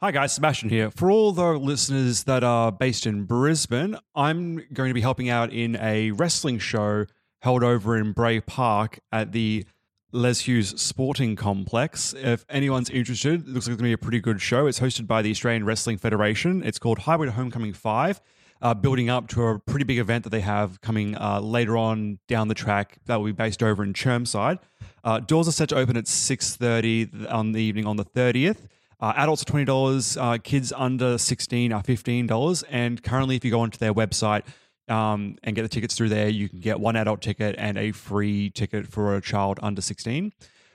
Hi guys, Sebastian here. For all the listeners that are based in Brisbane, I'm going to be helping out in a wrestling show held over in Bray Park at the Les Hughes Sporting Complex. If anyone's interested, it looks like it's going to be a pretty good show. It's hosted by the Australian Wrestling Federation. It's called Highway to Homecoming 5, uh, building up to a pretty big event that they have coming uh, later on down the track that will be based over in Chermside. Uh, doors are set to open at 6.30 on the evening on the 30th. Uh, adults are twenty dollars. Uh, kids under sixteen are fifteen dollars. And currently, if you go onto their website um, and get the tickets through there, you can get one adult ticket and a free ticket for a child under sixteen.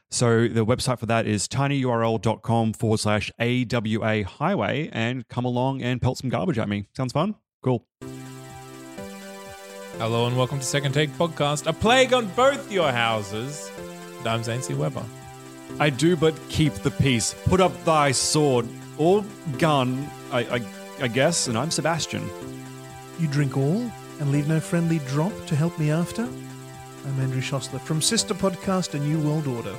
So the website for that is tinyurl.com forward slash AWA highway and come along and pelt some garbage at me. Sounds fun? Cool. Hello and welcome to Second Take Podcast, a plague on both your houses. I'm Zancy Weber. I do but keep the peace. Put up thy sword or gun, I, I, I guess, and I'm Sebastian. You drink all and leave no friendly drop to help me after? I'm Andrew Schossler from Sister Podcast A New World Order.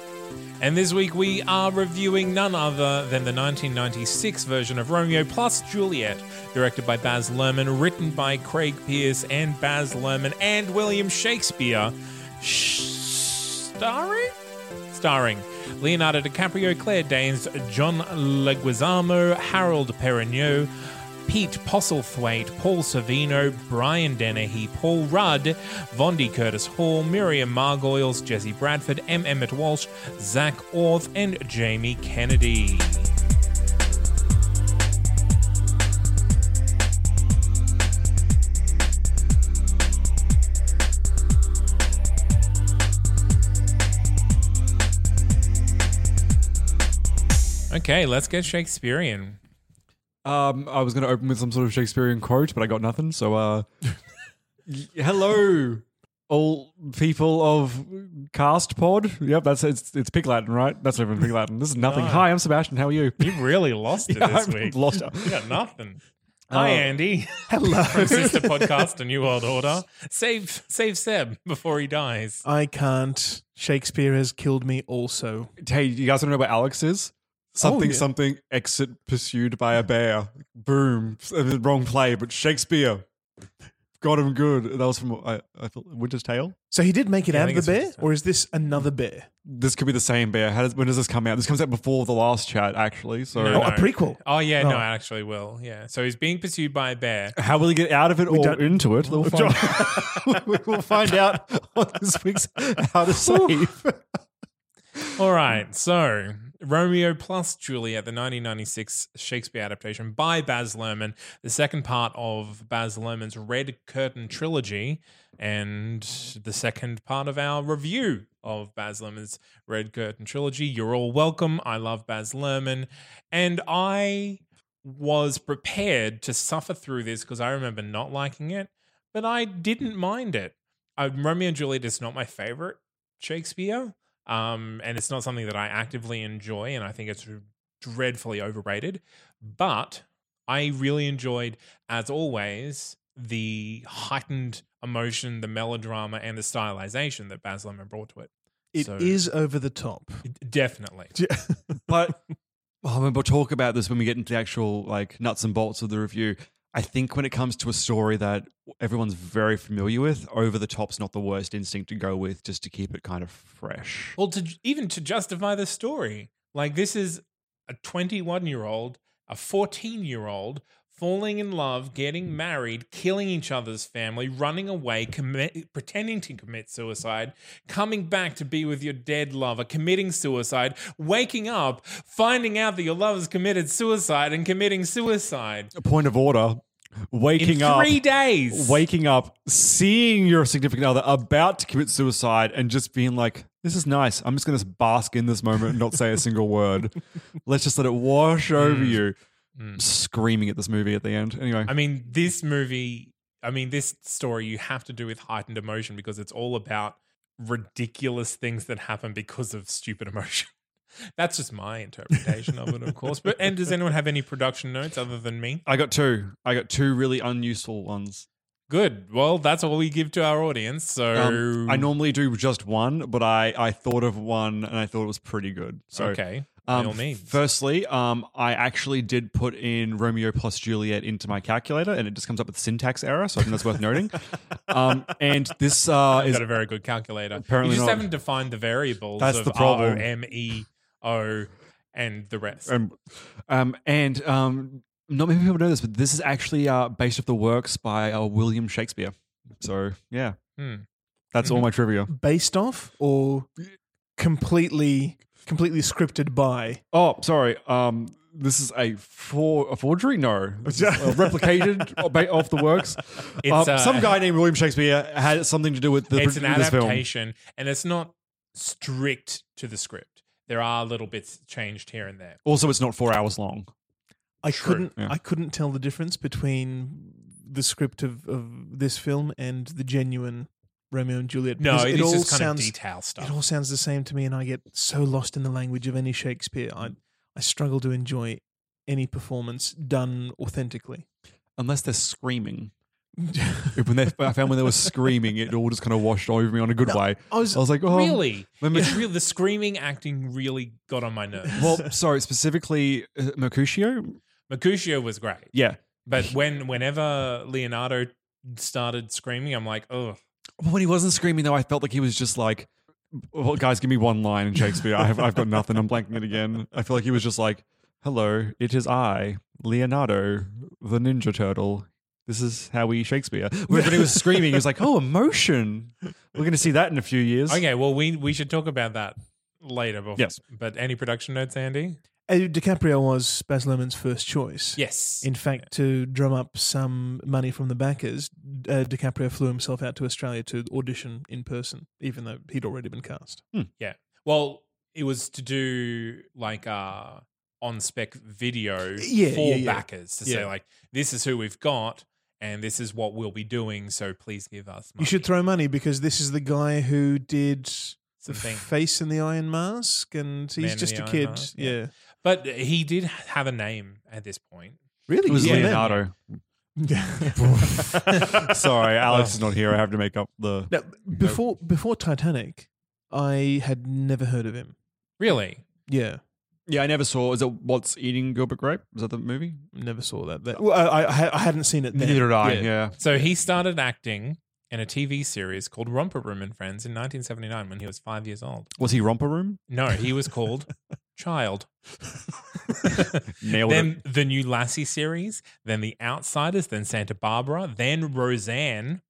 And this week we are reviewing none other than the 1996 version of Romeo plus Juliet, directed by Baz Luhrmann, written by Craig Pearce and Baz Luhrmann and William Shakespeare. Sh- starring? Starring Leonardo DiCaprio, Claire Danes, John Leguizamo, Harold Perrineau, Pete Postlethwaite, Paul Sorvino, Brian Dennehy, Paul Rudd, Vondie Curtis Hall, Miriam Margolyes, Jesse Bradford, M. Emmett Walsh, Zak Orth, and Jamie Kennedy. Okay, let's get Shakespearean. Um, I was going to open with some sort of Shakespearean quote, but I got nothing. So, uh, y- hello, all people of Cast Pod. Yep, that's it's it's Pig Latin, right? That's not even Pig Latin. This is nothing. No. Hi, I'm Sebastian. How are you? You really lost it Yeah, this I've week. lost it. You got nothing. Hi, Oh. Andy. Hello. From Sister Podcast, A New World Order. Save, save Seb before he dies. I can't. Shakespeare has killed me also. Hey, you guys want to know where Alex is? Something, oh, yeah. something. Exit pursued by a bear. Boom. Wrong play, but Shakespeare got him good. That was from I, I thought Winter's Tale. So he did make it Yeah, out of the bear? Or is this another bear? This could be the same bear. How does, when does this come out? This comes out before the last chat, actually. So, No, Oh, a prequel. Oh, yeah, no, Oh. I actually will. Yeah. So he's being pursued by a bear. how will he get out of it or into it? We'll find, we will find out on this week's How to Save. All right. So Romeo plus Juliet, the 1996 Shakespeare adaptation by Baz Luhrmann, the second part of Baz Luhrmann's Red Curtain trilogy, and the second part of our review of Baz Luhrmann's Red Curtain trilogy. You're all welcome. I love Baz Luhrmann, and I was prepared to suffer through this because I remember not liking it, but I didn't mind it. Uh, Romeo and Juliet is not my favorite Shakespeare um, and it's not something that I actively enjoy, and I think it's dreadfully overrated. But I really enjoyed, as always, the heightened emotion, the melodrama, and the stylization that Baz Luhrmann brought to it. It is So- over the top. Definitely. but well, I mean, we'll talk about this when we get into the actual like nuts and bolts of the review. I think when it comes to a story that everyone's very familiar with, over the top's not the worst instinct to go with, just to keep it kind of fresh. Well, to even to justify the story, like this is a 21 year old, a 14 year old falling in love, getting married, killing each other's family, running away, commit, pretending to commit suicide, coming back to be with your dead lover, committing suicide, waking up, finding out that your lover's committed suicide and committing suicide. A point of order. waking in up three days. waking up, seeing your significant other about to commit suicide, and just being like, "This is nice. I'm just going to bask in this moment and not say a single word. Let's just let it wash over Mm. you." Mm. Screaming at this movie at the end. Anyway, I mean, this movie, I mean, this story you have to do with heightened emotion because it's all about ridiculous things that happen because of stupid emotion. That's just my interpretation of it, of course. But and does anyone have any production notes other than me? I got two. I got two really unuseful ones. Good. Well, that's all we give to our audience. So Um, I normally do just one, but I I thought of one and I thought it was pretty good. So okay. By Um, all means. Firstly, um, I actually did put in Romeo plus Juliet into my calculator, and it just comes up with syntax error. So I think that's worth noting. Um, and this uh, I've is got a very good calculator. Apparently you just not. haven't defined the variables That's of the problem. R O M E O and the rest. um, um, and um, not many people know this, but this is actually uh, based off the works by uh, William Shakespeare. So yeah, Hmm. that's all my trivia. Based off or completely completely scripted by? Oh, sorry. Um, this is a for a forgery. No, this is, uh, replicated off the works. It's, Um, uh, some guy named William Shakespeare had something to do with the it's an with this film. adaptation, and it's not strict to the script. There are little bits changed here and there. Also, it's not four hours long. I True, couldn't yeah. I couldn't tell the difference between the script of, of this film and the genuine Romeo and Juliet. No, because it is all just kind sounds of detail stuff. it all sounds the same to me, and I get so lost in the language of any Shakespeare. I I struggle to enjoy any performance done authentically. Unless they're screaming. when they, I found when they were screaming, it all just kind of washed over me on a good No, way. I was I was like, oh, really, let it's real. The screaming acting really got on my nerves. Well, sorry, specifically uh, Mercutio. Mercutio was great, Yeah, but when whenever Leonardo started screaming, I'm like, oh, But when he wasn't screaming though, I felt like he was just like, well, "Guys, give me one line in Shakespeare. I have, I've got nothing. I'm blanking it again." I feel like he was just like, "Hello, it is I, Leonardo, the Ninja Turtle. This is how we Shakespeare." When he was screaming, he was like, "Oh, emotion. We're going to see that in a few years." okay. Well, we we should talk about that later. Before, Yes. But any production notes, Andy? Uh, DiCaprio was Baz Luhrmann's first choice. Yes. In fact, to drum up some money from the backers, uh, DiCaprio flew himself out to Australia to audition in person, even though he'd already been cast. Yeah. Well, it was to do like uh on spec video Yeah, for yeah, yeah. backers to say like this is who we've got and this is what we'll be doing. So please give us. Money. You should throw money because this is the guy who did the face in the Iron Mask, and he's Man just a Iron kid. Mask, yeah. Yeah. But he did have a name at this point. really, It was Yeah. Leonardo. Sorry, oh. Alex is not here. I have to make up the. Now, before before Titanic, I had never heard of him. Really? Yeah, Yeah, I never saw. Is it What's Eating Gilbert Grape? Was that the movie? never saw that. that well, I, I I hadn't seen it. Then. Neither did I. Yeah. So he started acting in a TV series called Romper Room and Friends in 1979 when he was five years old. Was he Romper Room? No, he was called Child. Nailed then the new Lassie series, then The Outsiders, then Santa Barbara, then Roseanne,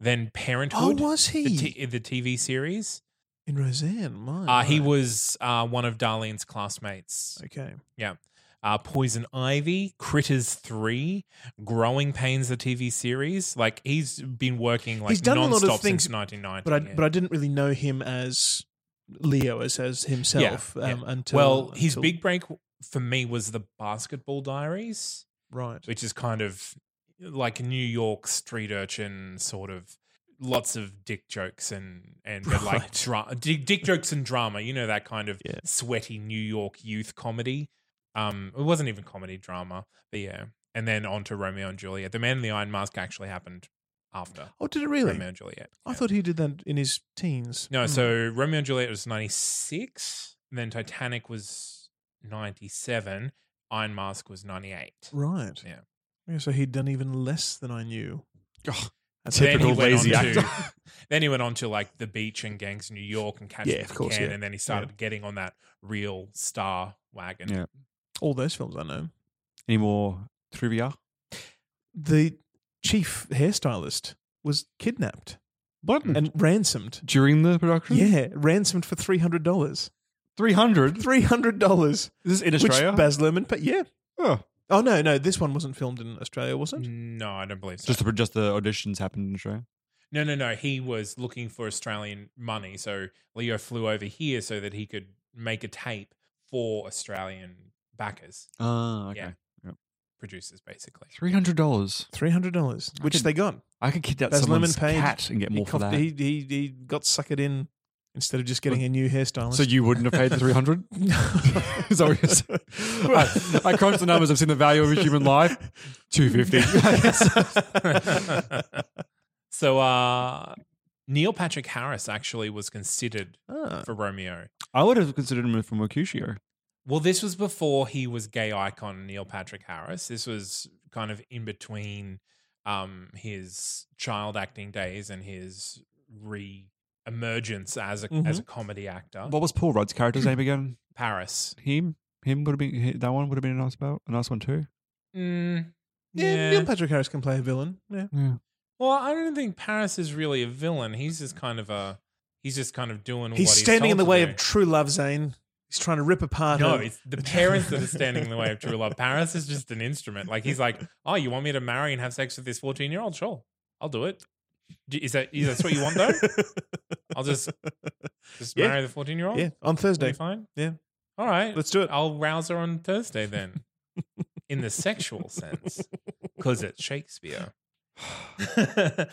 then Parenthood. Oh, was he the, t- the TV series? in Roseanne? My, Uh, he was uh, one of Darlene's classmates. okay. Yeah. Uh, Poison Ivy, Critters 3, Growing Pains, the TV series. Like, he's been working like He's done a lot of things, since 1990. But I yeah. but I didn't really know him as Leo as as himself Yeah, um, until well, his until- big break for me was the Basketball Diaries. right. which is kind of like New York street urchin sort of lots of dick jokes and and but like Right. dra- dick, dick jokes and drama you know that kind of Yeah. sweaty New York youth comedy um it wasn't even comedy drama but yeah and then on to Romeo and Juliet the Man in the Iron Mask actually happened after Oh, did it really? Romeo and Juliet I yeah. thought he did that in his teens. no Hmm. so Romeo and Juliet was 96 and then Titanic was 97 Iron Mask was 98 right. Yeah. Yeah, so he'd done even less than I knew. Ugh, That's then he Typical went lazy on to, then he went on to like the beach and gangs of New York and catch Yeah, of If You course, Can, yeah. and then he started getting on that real star wagon. Yeah. all those films I know. Any more trivia? The chief hairstylist was kidnapped What? and ransomed. During the production? Yeah, ransomed for three hundred dollars. 300? Three hundred dollars. Is this in Which Australia? Baz Luhrmann, but yeah, oh. Oh no, no, this one wasn't filmed in Australia, was it? No, I don't believe so. Just the just the auditions happened in Australia. no, no, no. He was looking for Australian money, so Leo flew over here so that he could make a tape for Australian backers, Ah, okay. Yeah. Producers, basically. Three hundred dollars. Three hundred dollars, which could- they got. I could kidnap Baz someone's Luhrmann paid- cat and get He, more for coughed- that. he, he he got suckered in instead of just getting a new hairstylist. so you wouldn't have paid the three hundred? Is that what you're saying? I, I crunched the numbers. I've seen the value of a human life. Two fifty. so, uh, Neil Patrick Harris actually was considered Ah. for Romeo. I would have considered him from Mercutio. Well, this was before he was gay icon Neil Patrick Harris. This was kind of in between um, his child acting days and his re-emergence as a as a comedy actor. What was Paul Rudd's character's name again? Paris. Him. Him would have been that one. Would have been a nice about a nice one too. Mm, yeah, yeah. Neil Patrick Harris can play a villain. Yeah. Yeah. Well, I don't think Paris is really a villain. He's just kind of a. He's just kind of doing. He's what standing in the way do. of true love, Zane. He's trying to rip apart. No, her- it's the parents that are standing in the way of true love. Paris is just an instrument. Like he's like, oh, you want me to marry and have sex with this fourteen-year-old? Sure, I'll do it. Is that what you want though? I'll just just Yeah. marry the fourteen-year-old. yeah, on Be Thursday. fine. Yeah. All right, Let's do it. I'll rouse her on Thursday then, in the sexual sense, because it's Shakespeare.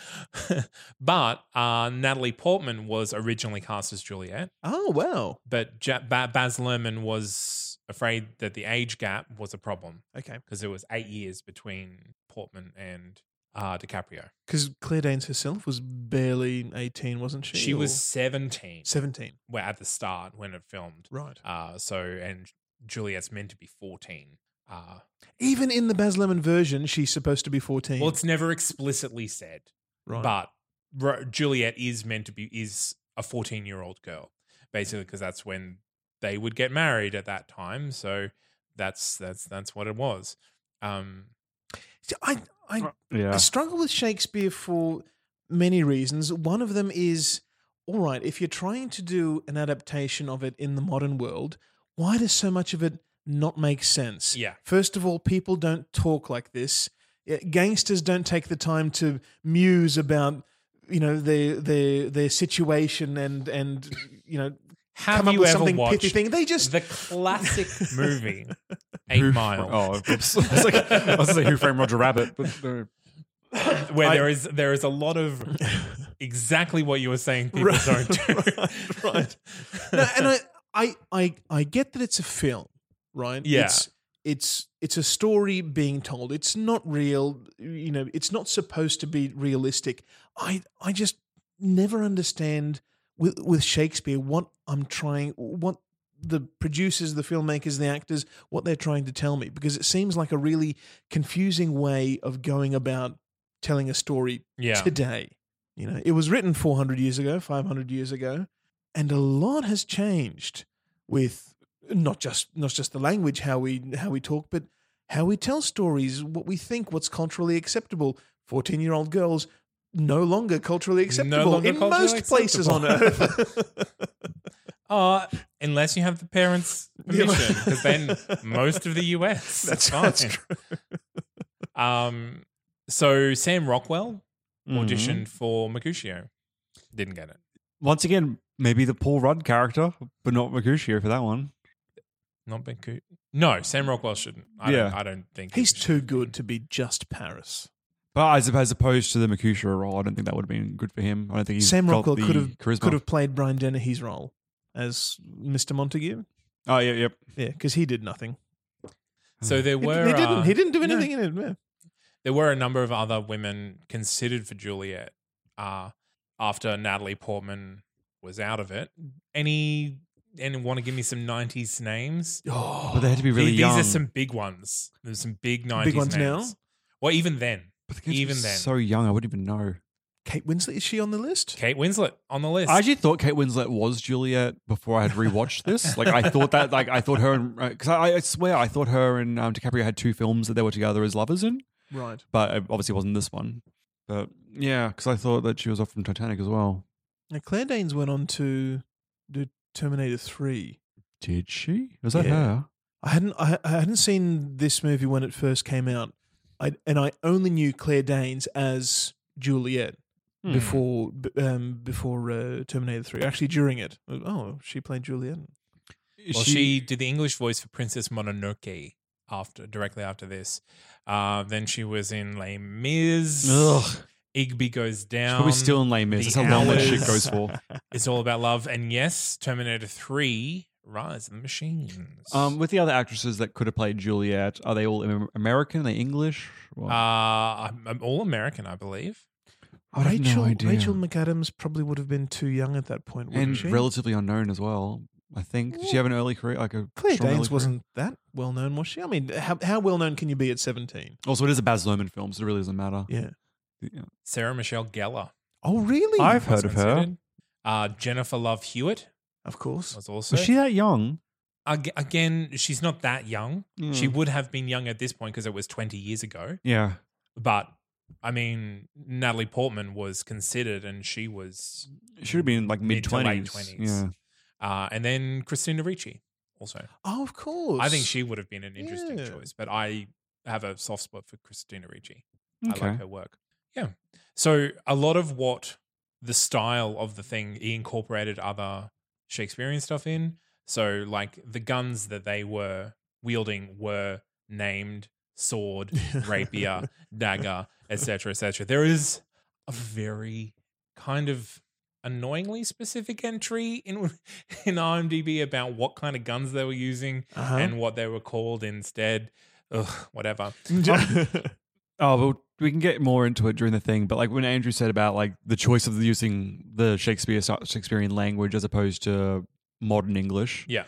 but uh, Natalie Portman was originally cast as Juliet Oh wow. but ja- ba- Baz Luhrmann was afraid that the age gap was a problem Okay. because it was eight years between Portman and uh, DiCaprio. Because Claire Danes herself was barely eighteen, wasn't she? She was Or 17 seventeen. well, at the start when it filmed. Right. Uh, so, and Juliet's meant to be 14. Uh, Even in the Baz Luhrmann version, she's supposed to be fourteen. well, it's never explicitly said, right. but Ro- Juliet is meant to be is a 14 year old girl, basically, because that's when they would get married at that time. So that's that's that's what it was. Um, See, I I I Yeah. struggle with Shakespeare for many reasons. One of them is all right, if you're trying to do an adaptation of it in the modern world, why does so much of it not make sense? Yeah. First of all, people don't talk like this. Gangsters don't take the time to muse about you know their their their situation and and you know Have come up with ever something watched pithy thing. They just the classic movie Eight Who Mile, oh, oops. I was like, I was gonna say Who Framed Roger Rabbit, but no. where I- there is there is a lot of exactly what you were saying people Right, don't do. right, right. no, and I, I, I, I get that it's a film, right? Yeah. It's, it's, it's a story being told. It's not real. You know, it's not supposed to be realistic. I, I just never understand with with Shakespeare what I'm trying, what the producers, the filmmakers, the actors, what they're trying to tell me, because it seems like a really confusing way of going about telling a story yeah, today. You know, it was written 400 years ago, 500 years ago, and a lot has changed with not just not just the language, how we how we talk, but how we tell stories, what we think, what's culturally acceptable. 14 year old girls no longer culturally acceptable longer in culturally most places on earth. uh, unless you have the parents' permission, because then most of the US that's, fine. that's true. Um, so Sam Rockwell Mhm. auditioned for Mercutio, didn't get it. Once again, maybe the Paul Rudd character, but not Mercutio for that one. Not Mercutio. No, Sam Rockwell shouldn't. I don't, Yeah. I don't think He's should. too good to be just Paris. But as, as opposed to the Mercutio role, I don't think that would have been good for him. I don't think he's Sam Rockwell could have charisma. could have played Brian Dennehy's role as Mr. Montague. Oh yeah, yep. Yeah, because he did nothing. So there were. he, didn't. uh, he didn't do no. anything in it. Yeah. there were a number of other women considered for Juliet uh, after Natalie Portman was out of it. Any and want to give me some '90s names? Oh, But they had to be really these, young. these are some big ones. There's some big '90s ones now? names. Well, even then, But the kids even were then. so young, I wouldn't even know. Kate Winslet is she on the list? Kate Winslet on the list. I actually thought Kate Winslet was Juliet before I had rewatched this. Like I thought that, like I thought her and because I, I swear I thought her and um, DiCaprio had two films that they were together as lovers in, Right. but it obviously wasn't this one. But yeah, because I thought that she was off from Titanic as well. Now Claire Danes went on to do Terminator Three. Did she? Was that Yeah. her? I hadn't I, I hadn't seen this movie when it first came out, I, and I only knew Claire Danes as Juliet Hmm. before um, before uh, Terminator Three. Actually, during it, oh, she played Juliet. Is Well, she, did the English voice for Princess Mononoke after directly after this. Uh, then she was in Les Mis. Ugh. Igby goes down. Probably still in Les Mis. The That's how long that shit goes for. It's all about love. And yes, Terminator 3, Rise of the Machines. Um, with the other actresses that could have played Juliet, are they all American? Are they English? What? uh, I'm, I'm all American, I believe. I have no Rachel idea. Rachel McAdams probably would have been too young at that point, wouldn't and she? relatively unknown as well. I think. Did she have an early career? Like a Claire Danes career? wasn't that well known, was she? I mean, how, how well known can you be at seventeen? Also, it is a Baz Luhrmann film, so it really doesn't matter. Yeah. Yeah. Sarah Michelle Gellar. Oh, really? I've heard of her. Uh, Jennifer Love Hewitt of course. was also. Was she that young? Ag- again, she's not that young. She Mm. would have been young at this point because it was 20 years ago. Yeah. But I mean, Natalie Portman was considered, and she was, She should have been like Mid mid to late twenties. 20s. Yeah. uh, and then Christina Ricci also. Oh, of course. I think she would have been an interesting Yeah. choice, but I have a soft spot for Christina Ricci. Okay. I like her work. Yeah. So a lot of what the style of the thing he incorporated other Shakespearean stuff in. So like the guns that they were wielding were named sword, rapier, dagger, etc., etc. There is a very kind of annoyingly specific entry in in IMDb about what kind of guns they were using Uh-huh. and what they were called instead. Ugh, whatever. Oh, but we can get more into it during the thing. But like when Andrew said about like the choice of using the Shakespeare Shakespearean language as opposed to modern English, Yeah.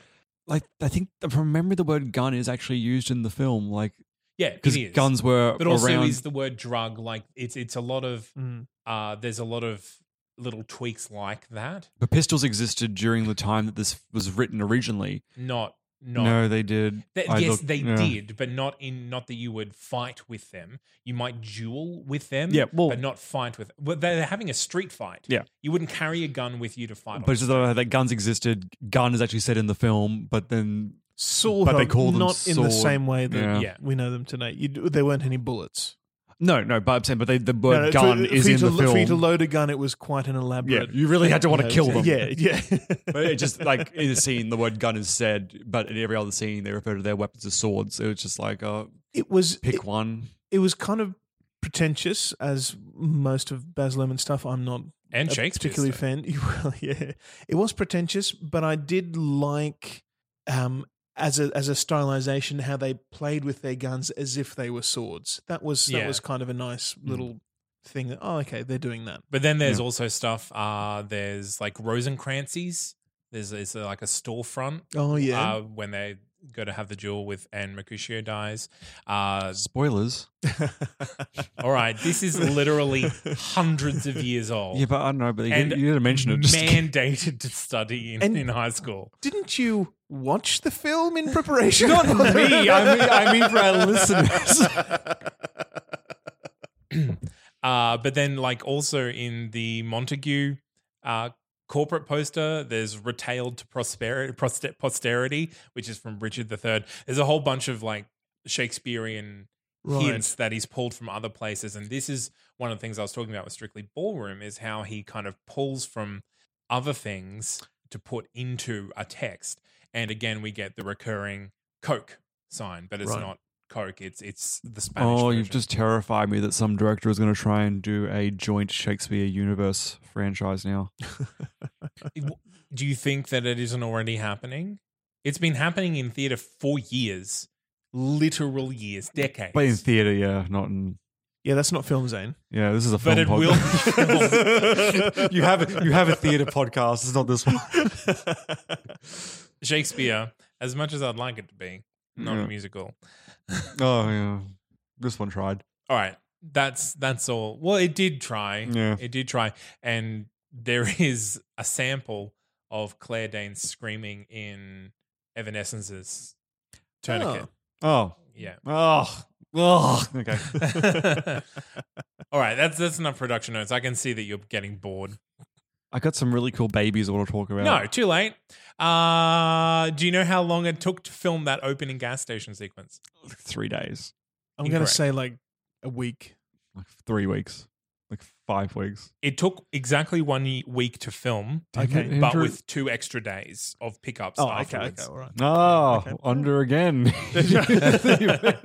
like I think from memory the word gun is actually used in the film, like Yeah, because guns were but also around. is the word drug like it's it's a lot of Mm. uh there's a lot of little tweaks like that but pistols existed during the time that this was written originally. not not No, they did. Th- yes looked- they yeah. did but not in not that you would fight with them you might duel with them Yeah, well- but not fight with but they're having a street fight Yeah. you wouldn't carry a gun with you to fight on But the just uh, that that guns existed. Gun is actually said in the film, but then Sort But they call them not in the same way that Yeah. Yeah. we know them today. You, there weren't any bullets. No, no. But I'm saying, but they, the word no, gun for, is for you in to, the film. For you to load a gun, it was quite an elaborate. yeah, you really had to want to kill them. Yeah, yeah. But it just like in the scene, the word gun is said, but in every other scene, they refer to their weapons as swords. It was just like, uh, it was pick it, one. it was kind of pretentious, as most of Baz Luhrmann stuff. I'm not and a Shakespeare particularly stuff. fan. Well, yeah, it was pretentious, but I did like um, as a as a stylization how they played with their guns as if they were swords. That was that Yeah. was kind of a nice little thing. That, oh, okay, they're doing that. But then there's Yeah. also stuff. Uh, there's like Rosencrantzes. There's, there's like a storefront. Oh yeah, Uh, when they go to have the duel with Anne Mercutio dies. Uh, Spoilers. all right, this is literally hundreds of years old. Yeah, but I don't know. But you, And you didn't mention it. Just mandated to study in, in high school. didn't you watch the film in preparation? Not me. I mean, I mean for our listeners. Uh, but then, like, also in the Montague uh, corporate poster, there's retailed to prosperity, posterity, which is from Richard III. There's a whole bunch of like Shakespearean Right. hints that he's pulled from other places. And this is one of the things I was talking about with Strictly Ballroom is how he kind of pulls from other things to put into a text. And again, we get the recurring Coke sign, but it's Right. not Coke. It's it's the Spanish. oh, you've just terrified me that some director is going to try and do a joint Shakespeare universe franchise now. Do you think that it isn't already happening? It's been happening in theater for years, literal years, decades. But in theater, yeah, not in. yeah, that's not film Zane. Yeah, this is a film. But it podcast. will you have a, you have a theater podcast. It's not this one. Shakespeare, as much as I'd like it to be, not Yeah. a musical. Oh yeah, this one tried. All right, that's that's all. Well, it did try. Yeah. it did try, and there is a sample of Claire Danes screaming in Evanescence's Tourniquet. Oh, oh. Yeah. oh, oh. Okay. All right, that's that's enough production notes. I can see that you're getting bored. I got some really cool babies I want to talk about. No, too late. Uh, do you know how long it took to film that opening gas station sequence? Three days, I'm going to Incorrect. say like a week. like three weeks, like five weeks. It took exactly one ye- week to film, Okay. Damn but Andrew. with two extra days of pickups Oh, okay, afterwards. okay, all right. Oh, Okay. under again.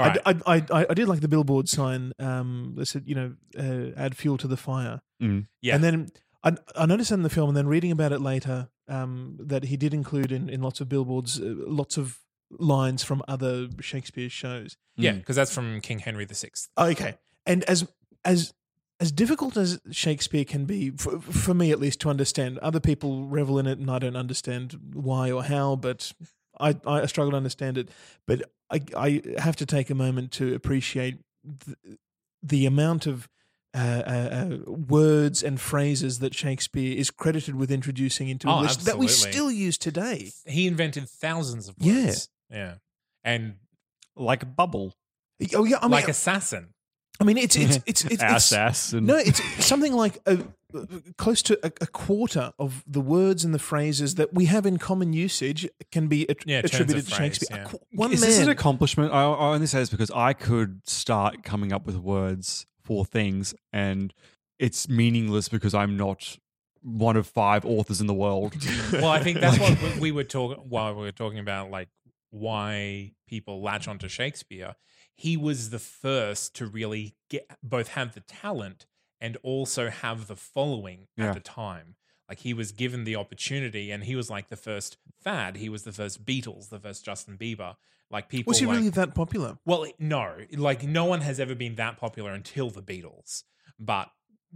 All right. I, I, I, I did like the billboard sign um, that said, you know, uh, add fuel to the fire. Yeah. And then I, I noticed that in the film, and then reading about it later, um, that he did include in, in lots of billboards uh, lots of lines from other Shakespeare shows. yeah, because that's from King Henry VI. Okay, and as as as difficult as Shakespeare can be, for, for me at least, to understand, other people revel in it, and I don't understand why or how, but I, I struggle to understand it. But I, I have to take a moment to appreciate the, the amount of uh, uh, uh, words and phrases that Shakespeare is credited with introducing into Oh, English that we still use today. He invented thousands of words. Yeah. And like a bubble. Oh yeah, I mean, like assassin. I mean, it's it's it's it's, ass it's ass. No, it's something like a, close to a, a quarter of the words and the phrases that we have in common usage can be att- Yeah, attributed to phrase, Shakespeare. A yeah. One is man. this an accomplishment? I, I only say this because I could start coming up with words for things, and it's meaningless because I'm not one of five authors in the world. Well, I think that's what we- we were talking while we were talking about like why people latch onto Shakespeare. He was the first to really get both have the talent and also have the following Yeah. at the time. Like he was given the opportunity, and he was like the first fad. He was the first Beatles, the first Justin Bieber. Like people Was he like, really that popular? Well, no, like no one has ever been that popular until the Beatles. But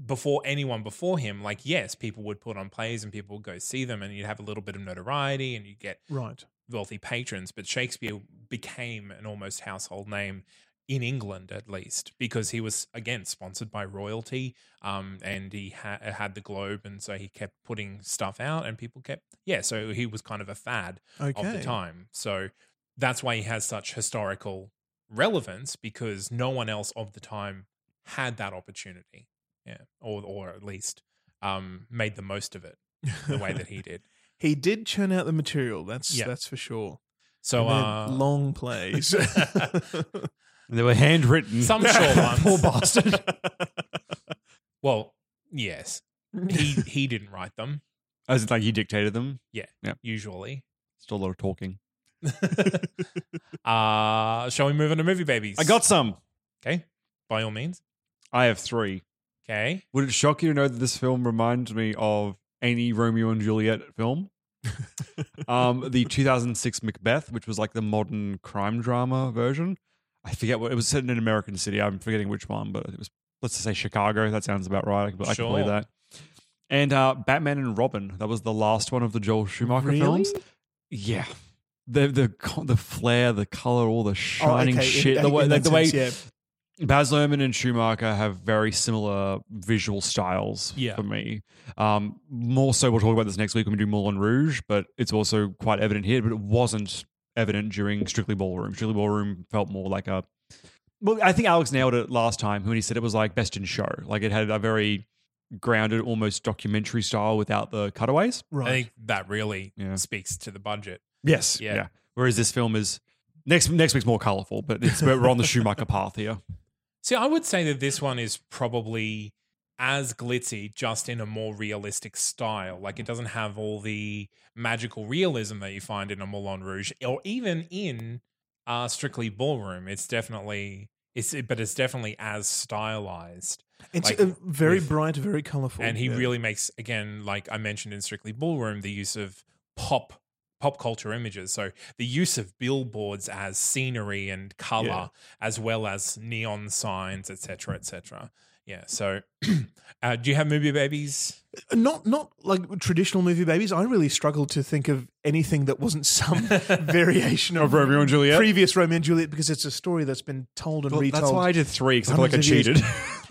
before anyone before him, like yes, people would put on plays and people would go see them, and you'd have a little bit of notoriety and you get Right. wealthy patrons. But Shakespeare became an almost household name in England, at least, because he was again sponsored by royalty, um, and he ha- had the Globe, and so he kept putting stuff out, and people kept yeah. So he was kind of a fad Okay. of the time. So that's why he has such historical relevance because no one else of the time had that opportunity. Yeah. Or or at least um, made the most of it the way that he did. he did churn out the material. That's Yeah. that's for sure. So And they had uh, long plays. they were handwritten. some short ones. Poor bastard. Well, yes. He he didn't write them, As in, like you dictated them. Yeah, yeah. Usually. Still a lot of talking. uh shall we move on to movie babies? I got some. Okay. By all means. I have three. Okay. Would it shock you to know that this film reminds me of any Romeo and Juliet film? um, the 2006 Macbeth, which was like the modern crime drama version. I forget what it was set in an American city. I'm forgetting which one, but it was let's just say Chicago. That sounds about right. I can, I can believe that. And uh, Batman and Robin. That was the last one of the Joel Schumacher Really? films. Yeah. The the the flair, the color, all the shining Oh, okay, shit. in- the way, like that the way sense, Baz Luhrmann and Schumacher have very similar visual styles Yeah. for me. Um, more so, we'll talk about this next week when we do Moulin Rouge, but it's also quite evident here. But it wasn't evident during Strictly Ballroom. Strictly Ballroom felt more like a. Well, I think Alex nailed it last time when he said it was like best in show. Like it had a very grounded, almost documentary style without the cutaways. Right. I think that really Yeah. speaks to the budget. Yes. Yeah. Whereas this film is next next week's more colorful, but it's we're on the Schumacher path here. See, I would say that this one is probably as glitzy, just in a more realistic style. Like it doesn't have all the magical realism that you find in a Moulin Rouge, or even in uh, Strictly Ballroom. It's definitely it's, but it's definitely as stylized. it's like, uh, very with- bright, very colorful. and he yeah. really makes again like i mentioned in strictly ballroom the use of pop pop culture images so the use of billboards as scenery and color Yeah. as well as neon signs etc etc yeah so uh, do you have movie babies not not like traditional movie babies. I really struggled to think of anything that wasn't some variation of, Romeo and Juliet? previous Romeo and Juliet, because it's a story that's been told and Well, retold. that's why I did three because I feel like I cheated.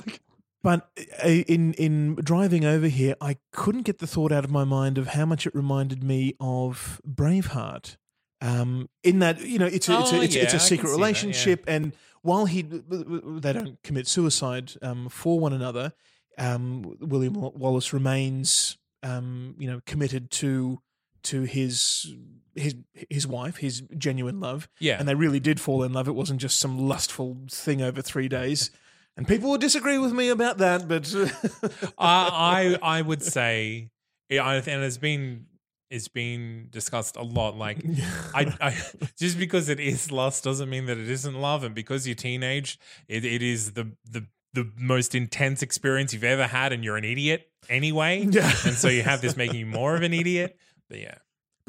But uh, in in driving over here, I couldn't get the thought out of my mind of how much it reminded me of Braveheart. Um, in that you know, it's a, it's a, Oh, it's, yeah, it's I a secret see that, relationship, and while he they don't commit suicide um, for one another, um, William Wallace remains, um, you know, committed to to his his his wife, his genuine love. Yeah. and they really did fall in love. It wasn't just some lustful thing over three days. And people will disagree with me about that, but I I I would say, yeah, and it's been it's been discussed a lot. Like, I, I just because it is lust doesn't mean that it isn't love, and because you're teenage, it, it is the the the most intense experience you've ever had, and you're an idiot anyway. Yeah. and so you have this making you more of an idiot. But yeah,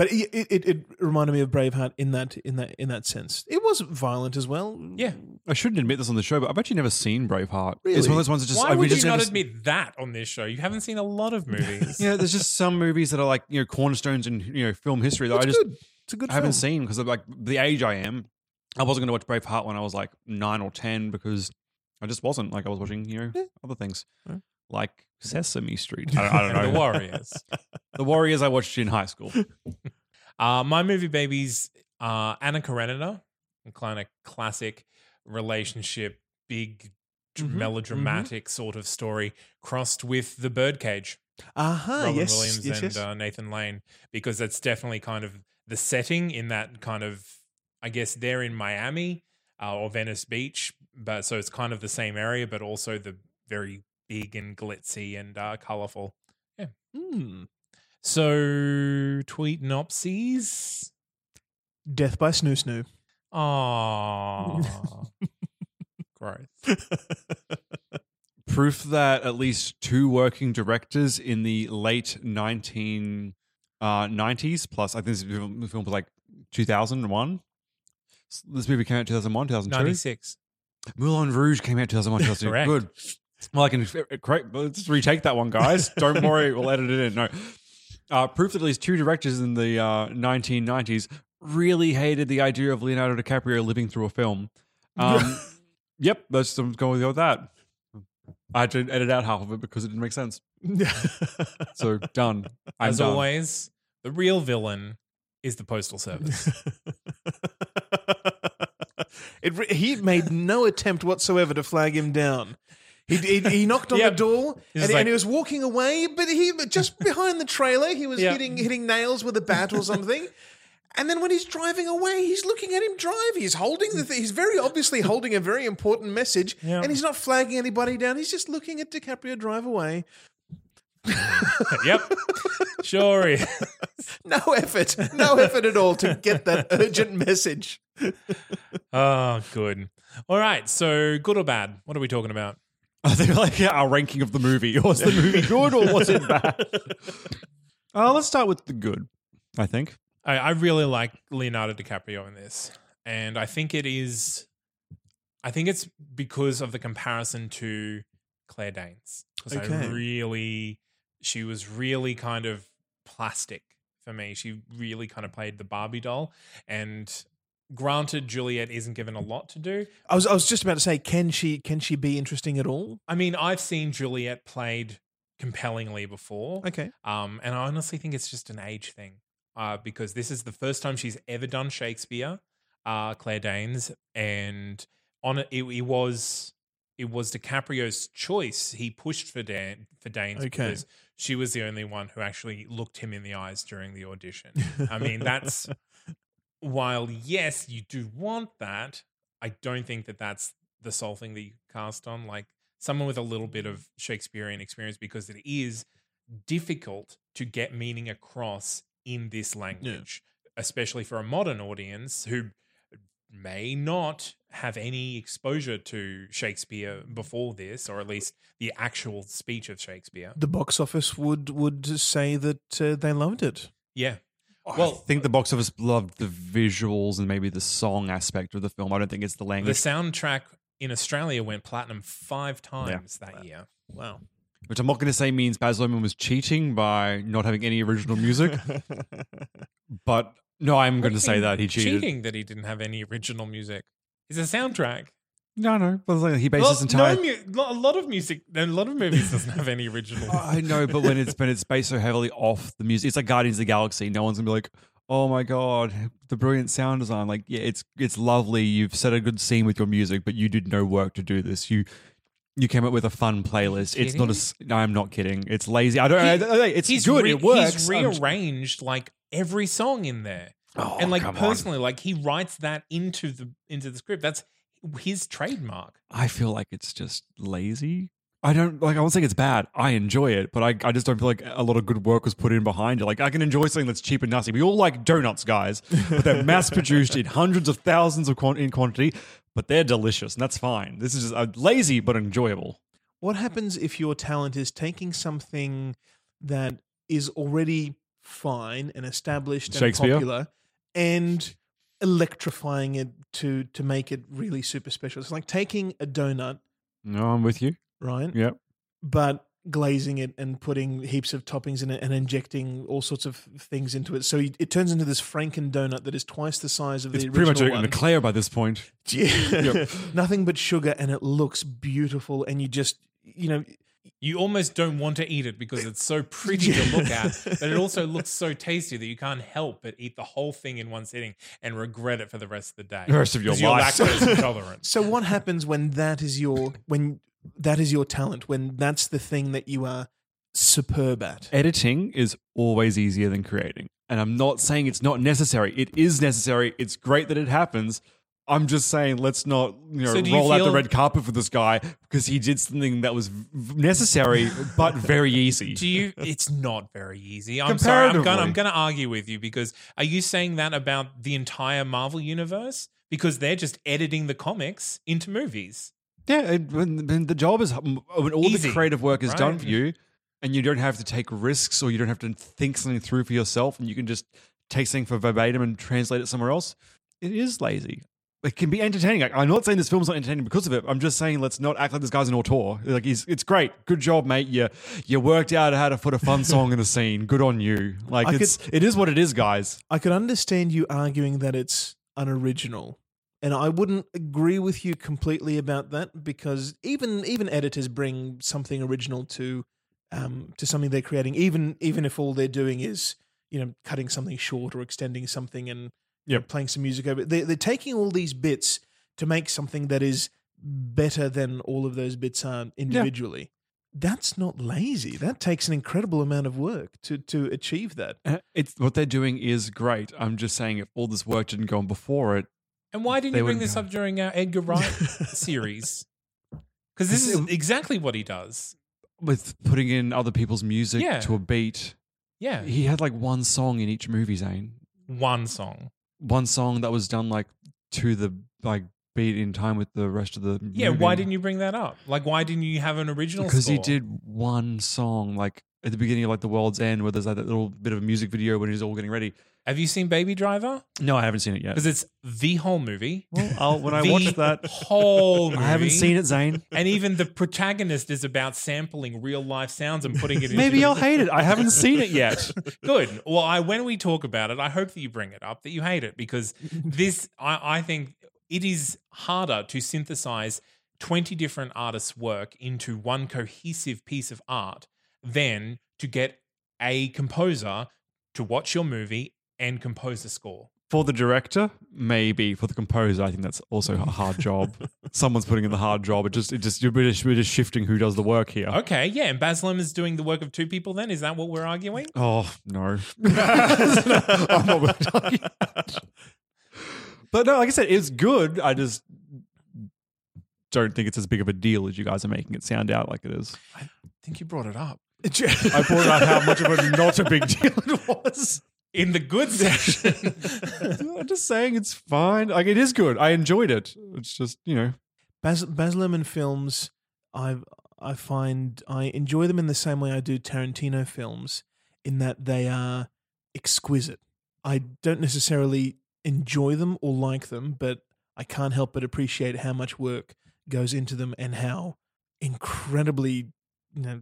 but it, it, it reminded me of Braveheart in that in that in that sense. It was violent as well. yeah. I shouldn't admit this on the show, but I've actually never seen Braveheart. It's one of those ones that just Why I would just you not never- admit that on this show? You haven't seen a lot of movies. Yeah, there's just some movies that are like you know cornerstones in you know film history that It's I just good. It's a good. I haven't film. seen because of like the age I am. I wasn't going to watch Braveheart when I was like nine or ten because I just wasn't. Like I was watching you know Yeah. other things Yeah. Like Sesame Street. I, I don't know the Warriors. The Warriors I watched in high school. Uh, my movie babies, uh, Anna Karenina, a kind of classic relationship, big Mhm, melodramatic sort of story, crossed with The Birdcage, Aha, Robin yes, Williams yes, and yes. Uh, Nathan Lane, because that's definitely kind of the setting in that kind of, I guess they're in Miami uh, or Venice Beach, but so it's kind of the same area, but also the very big and glitzy and uh, colorful. Hmm. So tweet nopsies. Death by Snoo Snoo. Aww. Gross. Proof that at least two working directors in the late 1990s, plus I think this film film was like 2001. This movie came out 2001, 2002. 96. Moulin Rouge came out 2001, 2002. Correct. Good. Well, I can correct. Let's retake that one, guys. Don't worry, we'll edit it in. No. Uh, proof that at least two directors in the uh, 1990s really hated the idea of Leonardo DiCaprio living through a film. Um, yep, let's I'm going with that. I had to edit out half of it because it didn't make sense. So done. I'm As done. always, the real villain is the Postal Service. it, re- he made no attempt whatsoever to flag him down. He, he, he knocked on Yep. the door and, like- and he was walking away, but he just behind the trailer, he was Yeah. hitting hitting nails with a bat or something. And then when he's driving away, he's looking at him drive. He's holding the. Th- he's very obviously holding a very important message, Yeah. and he's not flagging anybody down. He's just looking at DiCaprio drive away. yep. Sure is. No effort, no effort at all to get that urgent message. Oh, good. All right. So, good or bad? What are we talking about? I think like our ranking of the movie. Was the movie good or was it bad? Uh, let's start with the good. I think. I, I really like Leonardo DiCaprio in this, and I think it is. I think it's because of the comparison to Claire Danes because I Okay. really, she was really kind of plastic for me. She really kind of played the Barbie doll, and granted, Juliet isn't given a lot to do. I was I was just about to say, can she can she be interesting at all? I mean, I've seen Juliet played compellingly before. Okay. Um, and I honestly think it's just an age thing uh, because this is the first time she's ever done Shakespeare, uh, Claire Danes, and on it, it, it was it was DiCaprio's choice. He pushed for Dan for Danes Okay. because she was the only one who actually looked him in the eyes during the audition. I mean, that's while yes, you do want that. I don't think that that's the sole thing that you cast on. Like someone with a little bit of Shakespearean experience, because it is difficult to get meaning across in this language, especially for a modern audience who may not have any exposure to Shakespeare before this, or at least the actual speech of Shakespeare. The box office would would say that uh, they loved it. Yeah. Oh, well, I think the box office loved the visuals and maybe the song aspect of the film. I don't think it's the language. The soundtrack in Australia went platinum five times that year. Wow. which I'm not going to say means Baz Luhrmann was cheating by not having any original music. but no, I'm going to say that he cheated. Cheating that he didn't have any original music. It's a soundtrack. No, no, but he based Well, his entire. no mu- a lot of music, a lot of movies doesn't have any original. I know, but when it's when it's based so heavily off the music, it's like Guardians of the Galaxy. No one's gonna be like, "Oh my god, the brilliant sound design!" Like, yeah, it's it's lovely. You've set a good scene with your music, but you did no work to do this. You You came up with a fun playlist. It's not kidding? a. s- No, I'm not kidding. It's lazy. I don't. I, I- it's he's good. re- it works. He's I'm rearranged like every song in there. Oh, and like come on. personally, like he writes that into the into the script. That's his trademark. I feel like it's just lazy. I don't like. I won't say it's bad. I enjoy it, but I, I just don't feel like a lot of good work was put in behind it. Like I can enjoy something that's cheap and nasty. We all like donuts, guys, but they're mass produced in hundreds of thousands of quant- in quantity, but they're delicious, and that's fine. This is just uh, lazy but enjoyable. What happens if your talent is taking something that is already fine and established and Shakespeare? popular and electrifying it to to make it really super special? It's like taking a donut, No, I'm with you. right? Yep. But glazing it and putting heaps of toppings in it and injecting all sorts of things into it. So it turns into this Franken donut that is twice the size of It's the pretty much original an eclair by this point. Yeah. Nothing but sugar and it looks beautiful and you just you know You almost don't want to eat it because it's so pretty to look at, but it also looks so tasty that you can't help but eat the whole thing in one sitting and regret it for the rest of the day. The rest of your 'Cause you're life. lactose intolerant. So what happens when that is your when that is your talent when that's the thing that you are superb at? Editing is always easier than creating. And I'm not saying it's not necessary. It is necessary. It's great that it happens. I'm just saying let's not you know So you roll out the red carpet for this guy because he did something that was necessary but very easy. Do you? It's not very easy. I'm sorry. I'm gonna, I'm going to argue with you because are you saying that about the entire Marvel universe? Because they're just editing the comics into movies. Yeah, when, the job is when all Easy, the creative work is done for you, and you don't have to take risks or you don't have to think something through for yourself, and you can just take something for verbatim and translate it somewhere else. It is lazy. It can be entertaining. Like, I'm not saying this film's not entertaining because of it. I'm just saying let's not act like this guy's an auteur. Like he's, it's great. Good job, mate. You you worked out how to put a fun song in a scene. Good on you. Like I it's it is what it is, guys. I could understand you arguing that it's unoriginal. And I wouldn't agree with you completely about that because even even editors bring something original to um, to something they're creating, even even if all they're doing is you know cutting something short or extending something and Yep. playing some music over. it. They, they're taking all these bits to make something that is better than all of those bits are individually. That's not lazy. That takes an incredible amount of work to to achieve that. Uh, It's what they're doing is great. I'm just saying if all this work didn't go on before it, And why didn't you bring this go. up during our Edgar Wright series? Because this is exactly what he does. with putting in other people's music Yeah. to a beat, Yeah, he had like one song in each movie, Zane. one song. One song that was done like to the like beat in time with the rest of the Yeah, movie. why didn't you bring that up? Like, why didn't you have an original? because he score? did one song like at the beginning of like the world's end where there's like that little bit of a music video when he's all getting ready Have you seen Baby Driver? no i haven't seen it yet Because it's the whole movie. well, I'll, when i The watch that whole movie. i haven't seen it zane And even the protagonist is about sampling real life sounds and putting it into maybe i'll hate it i haven't seen it yet Good. Well, I when we talk about it, I hope that you bring it up that you hate it because this, I, I think, it is harder to synthesize twenty different artists' work into one cohesive piece of art than to get a composer to watch your movie and compose the score. for the director maybe for the composer i think that's also a hard job someone's putting in the hard job it just it just we're just, we're just shifting who does the work here Okay, yeah, and Baz is doing the work of two people. Then is that what we're arguing? Oh no! I'm not we're talking about. But no, like I said, it's good. I just don't think it's as big of a deal as you guys are making it sound out like it is. I think you brought it up I brought out how much of a not a big deal it was. in the good section. I'm just saying it's fine. Like it is good. I enjoyed it. It's just you know Baz, Baz Luhrmann films, I I find I enjoy them in the same way I do Tarantino films, in that they are exquisite. I don't necessarily enjoy them or like them, but I can't help but appreciate how much work goes into them and how incredibly you know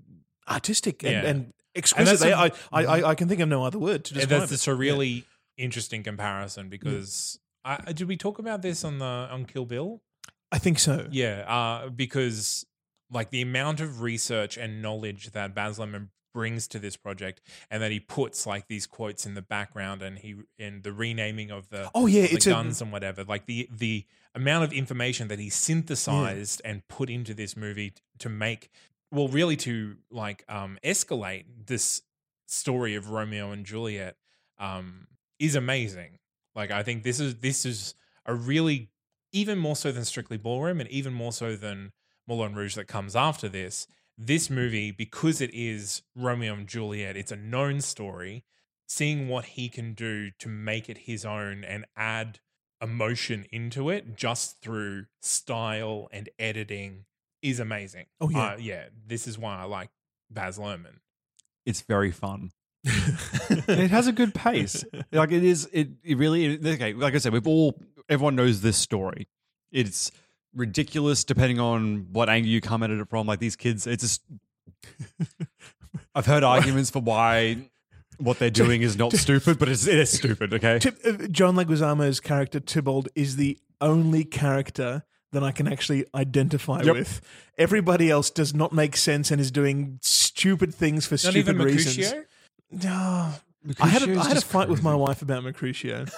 artistic and, Yeah. and exquisite they a- I, I I can think of no other word to And describe that's it. it's a really interesting comparison because I, did we talk about this on the on Kill Bill? I think so. Yeah, uh, because like the amount of research and knowledge that Baz Luhrmann brings to this project and that he puts like these quotes in the background and he in the renaming of the Oh, yeah, the it's a- guns and whatever like the the amount of information that he synthesized and put into this movie to make well really to like um escalate this story of Romeo and Juliet um is amazing like I think this is this is a really even more so than Strictly Ballroom and even more so than Moulin Rouge that comes after this. This movie, because it is Romeo and Juliet, it's a known story. Seeing what he can do to make it his own and add emotion into it just through style and editing is amazing. Oh, yeah. Uh, yeah. This is why I like Baz Luhrmann. It's very fun. it has a good pace. Like it is, it, it really. It, okay, like I said, we've all everyone knows this story. It's ridiculous depending on what angle you come at it from. Like these kids, it's just. I've heard arguments for why what they're doing is not stupid, but it's it is stupid. Okay, uh, John Leguizamo's character Tybalt is the only character that I can actually identify Yep. with. Everybody else does not make sense and is doing stupid things for Not stupid reasons. Mercutio? No. I had a, had a fight with my wife about Mercutio.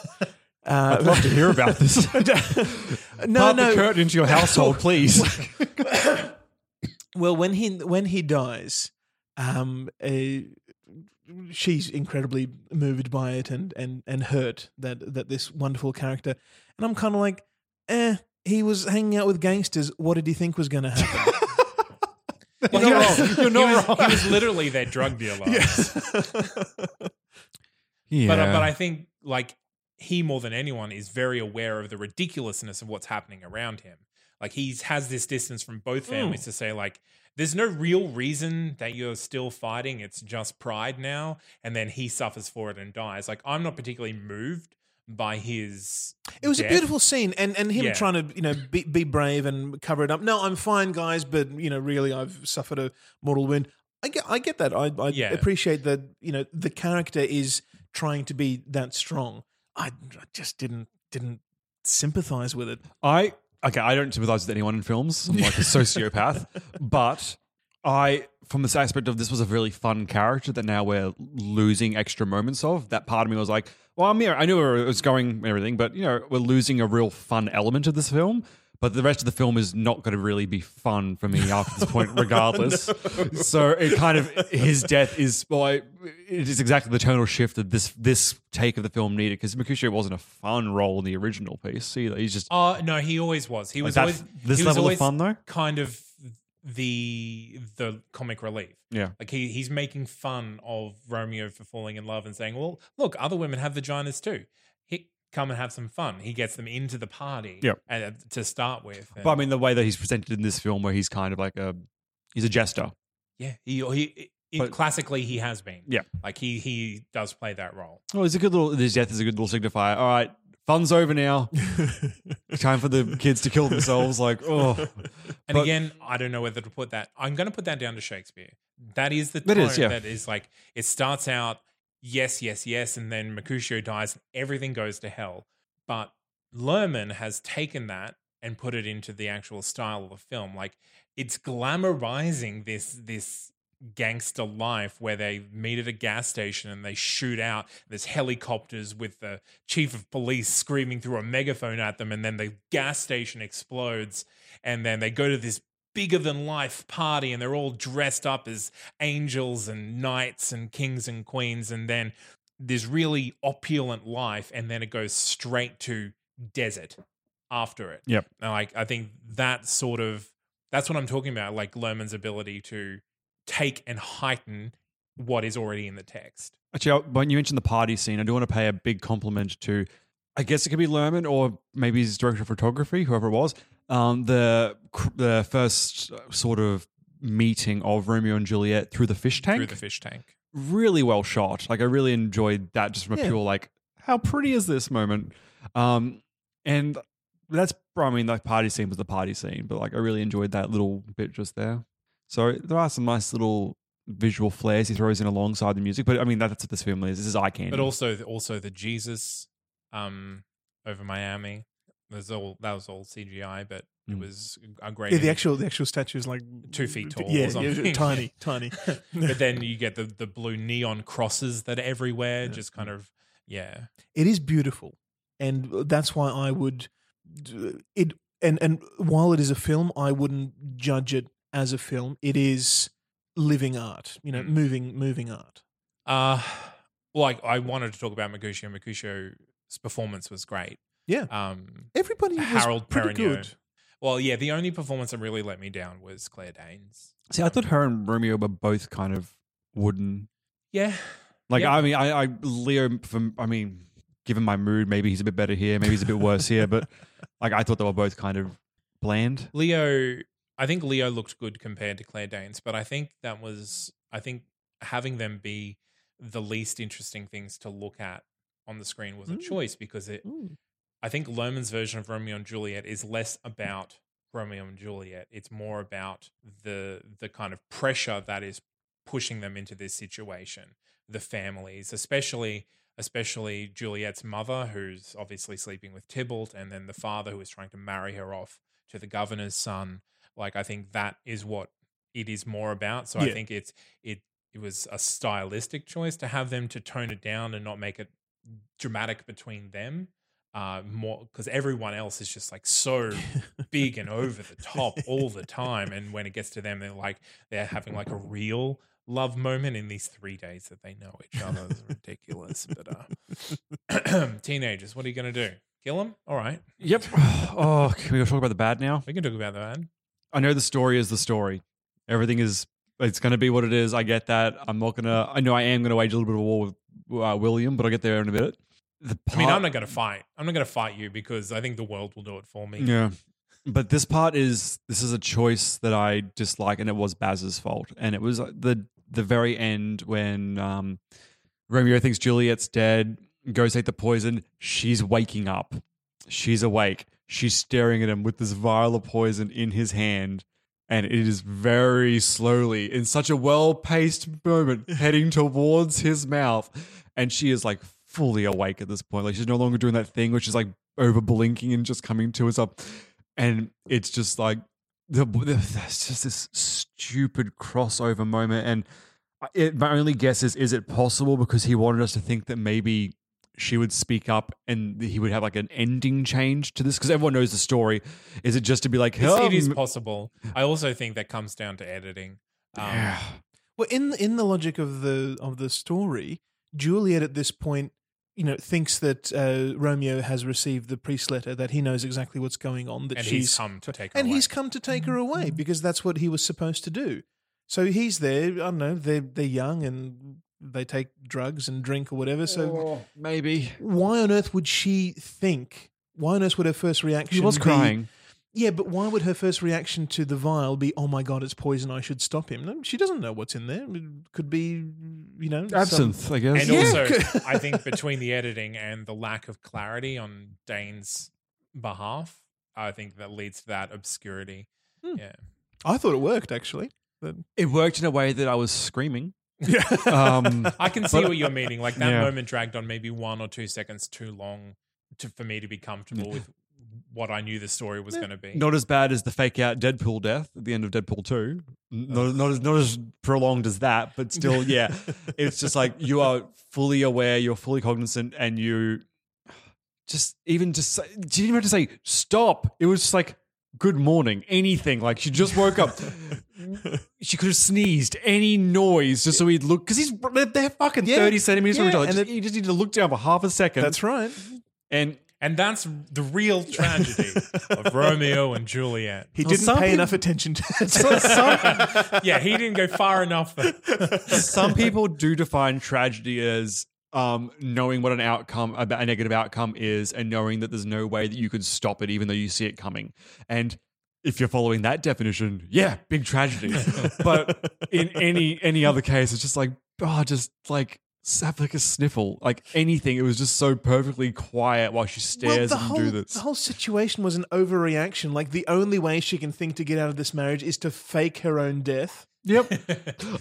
Uh, I'd love to hear about this. no, Part no. the curtain into your household, please. Well, when he when he dies, um, uh, she's incredibly moved by it and and and hurt that that this wonderful character, and I'm kind of like, eh, he was hanging out with gangsters. What did he think was going to happen? Well, You're he not was- wrong. You're he was- wrong. He was literally their drug dealer. yeah, But uh, but I think like he more than anyone is very aware of the ridiculousness of what's happening around him. Like he has this distance from both families to say like there's no real reason that you're still fighting. It's just pride now, and then he suffers for it and dies. Like I'm not particularly moved by his. It was a beautiful scene, and and him Yeah. trying to you know be, be brave and cover it up. No, I'm fine, guys, but you know, really, I've suffered a mortal wound. I get, I get that. I, I Yeah. appreciate that. You know, the character is trying to be that strong. I, I just didn't didn't sympathize with it. I okay, I don't sympathize with anyone in films. I'm like a sociopath, but I, from this aspect of this was a really fun character that now we're losing extra moments of. That part of me was like, well, I'm here. I knew where it was going and everything, but you know, we're losing a real fun element of this film. But the rest of the film is not going to really be fun for me after this point, regardless. So it kind of his death is well, it is exactly the tonal shift that this this take of the film needed because Mercutio wasn't a fun role in the original piece either. He's just Oh no, he always was. He was always this level of always fun, though? Kind of the the comic relief. yeah. Like he he's making fun of Romeo for falling in love and saying, "Well, look, other women have vaginas too. He come and have some fun." He gets them into the party, Yep. and uh, to start with. But I mean, the way that he's presented in this film, where he's kind of like a, he's a jester. yeah, he he. it- But- classically, he has been. Yeah. like he he does play that role. Well, it's a good little. His death is a good little signifier. All right, fun's over now. Time for the kids to kill themselves. Like, oh, And But- again, I don't know whether to put that. I'm going to put that down to Shakespeare. That is the tone is, yeah. that is like it starts out yes, yes, yes, and then Mercutio dies, and everything goes to hell. But Luhrmann has taken that and put it into the actual style of the film. Like it's glamorizing this this gangster life where they meet at a gas station and they shoot out. There's helicopters with the chief of police screaming through a megaphone at them, and then the gas station explodes, and then they go to this bigger than life party and they're all dressed up as angels and knights and kings and queens and then there's really opulent life and then it goes straight to desert after it Yep. and like i think that sort of that's what i'm talking about like Luhrmann's ability to take and heighten what is already in the text actually, when you mentioned the party scene, I do want to pay a big compliment to. I guess it could be Luhrmann or maybe his director of photography, whoever it was. Um, the the first sort of meeting of Romeo and Juliet through the fish tank. through the fish tank really well shot. Like I really enjoyed that just from a Yeah. pure like how pretty is this moment. Um and that's I mean the party scene was the party scene, but like I really enjoyed that little bit just there. So there are some nice little visual flares he throws in alongside the music, but I mean that's what this film is. This is eye candy. but also also the jesus um over miami there's all that was all cgi but It Mm. was a great. Yeah, the actual the actual statue is like Two feet tall or Yeah, yeah, tiny, tiny. but then you get the the blue neon crosses that are everywhere. Just kind of yeah. it is beautiful, and that's why I would it. And and while it is a film, I wouldn't judge it as a film. It is living art, you know, Mm. moving moving art. Uh like I wanted to talk about Mercutio. Mercutio's performance was great. Yeah, Um, everybody was pretty Perrineau. good. Well, yeah, the only performance that really let me down was Claire Danes. See, I thought her and Romeo were both kind of wooden. Yeah. Like, Yep. I mean, I, I Leo. From I mean, given my mood, maybe he's a bit better here, maybe he's a bit worse here. But like, I thought they were both kind of bland. Leo, I think Leo looked good compared to Claire Danes, but I think that was, I think having them be the least interesting things to look at on the screen was a Mm. choice because it, Ooh. I think Luhrmann's version of Romeo and Juliet is less about Romeo and Juliet. It's more about the the kind of pressure that is pushing them into this situation. The families, especially especially Juliet's mother, who's obviously sleeping with Tybalt, and then the father who is trying to marry her off to the governor's son. Like I think that is what it is more about. So I think it's it it was a stylistic choice to have them to tone it down and not make it dramatic between them uh more because everyone else is just like so big and over the top all the time and when it gets to them they're like they're having like a real love moment in these three days that they know each other it's ridiculous but uh teenagers what are you gonna do kill them all right Yep. Oh, can we go talk about the bad now? we can talk about that I know the story is the story. Everything is. It's going to be what it is. I get that. I'm not going to. I know I am going to wage a little bit of war with uh, William, but I'll get there in a bit. The i mean i'm not gonna fight i'm not gonna fight you because i think the world will do it for me Yeah. But this part is this is a choice that I dislike, and it was Baz's fault. And it was uh, the the very end when um, Romeo thinks Juliet's dead, goes take the poison. She's waking up. She's awake. She's staring at him with this vial of poison in his hand, and it is very slowly, in such a well paced moment, heading towards his mouth. And she is like fully awake at this point. Like she's no longer doing that thing, which is like over blinking and just coming to us up. And it's just like the, the there's just this stupid crossover moment. And uh, it, my only guess is, is it possible because he wanted us to think that maybe she would speak up and he would have like an ending change to this because everyone knows the story. Is it just to be like, It's- it is "Um, possible i also think that comes down to editing um, yeah. Well, in in the logic of the of the story, Juliet at this point, you know, thinks that uh, Romeo has received the priest letter, that he knows exactly what's going on, that And she's he's come to take her and away. he's come to take her away because that's what he was supposed to do. So he's there. I don't know. They're they're young and they take drugs and drink or whatever. So Oh, maybe why on earth would she think? Why on earth would her first reaction? he was be- crying. Yeah, but why would her first reaction to the vial be, "Oh my god, it's poison! I should stop him"? No, she doesn't know what's in there. It could be, you know, some- Absinthe, I guess. And Yeah. also, I think between the editing and the lack of clarity on Danes' behalf, I think that leads to that obscurity. Hmm. Yeah. I thought it worked actually. But it worked in a way that I was screaming. Yeah, Um, I can see what you're meaning. Like that Yeah. moment dragged on maybe one or two seconds too long to, for me to be comfortable with what I knew the story was going to be. not as bad as the fake out Deadpool death at the end of Deadpool 2. Not, not, as, not as prolonged as that, but still, yeah. it's just like you are fully aware, you're fully cognizant, and you just even just say, did you even have to say stop? It was just like good morning, anything. Like she just woke up. she could have sneezed any noise just so he'd look because he's they're fucking Yeah, 30 centimeters from each other. and Just- it- you just need to look down for half a second. that's right. and And that's the real tragedy of Romeo and Juliet. He didn't some pay people- enough attention to it. so, some, yeah, he didn't go far enough. some people do define tragedy as um, knowing what an outcome, a a negative outcome is, and knowing that there's no way that you could stop it, even though you see it coming. And if you're following that definition, yeah, big tragedy. but in any any other case, it's just like, oh, just like have like a sniffle, like anything. It was just so perfectly quiet while she stares the at whole, him do this. The whole situation was an overreaction. Like the only way she can think to get out of this marriage is to fake her own death. Yep.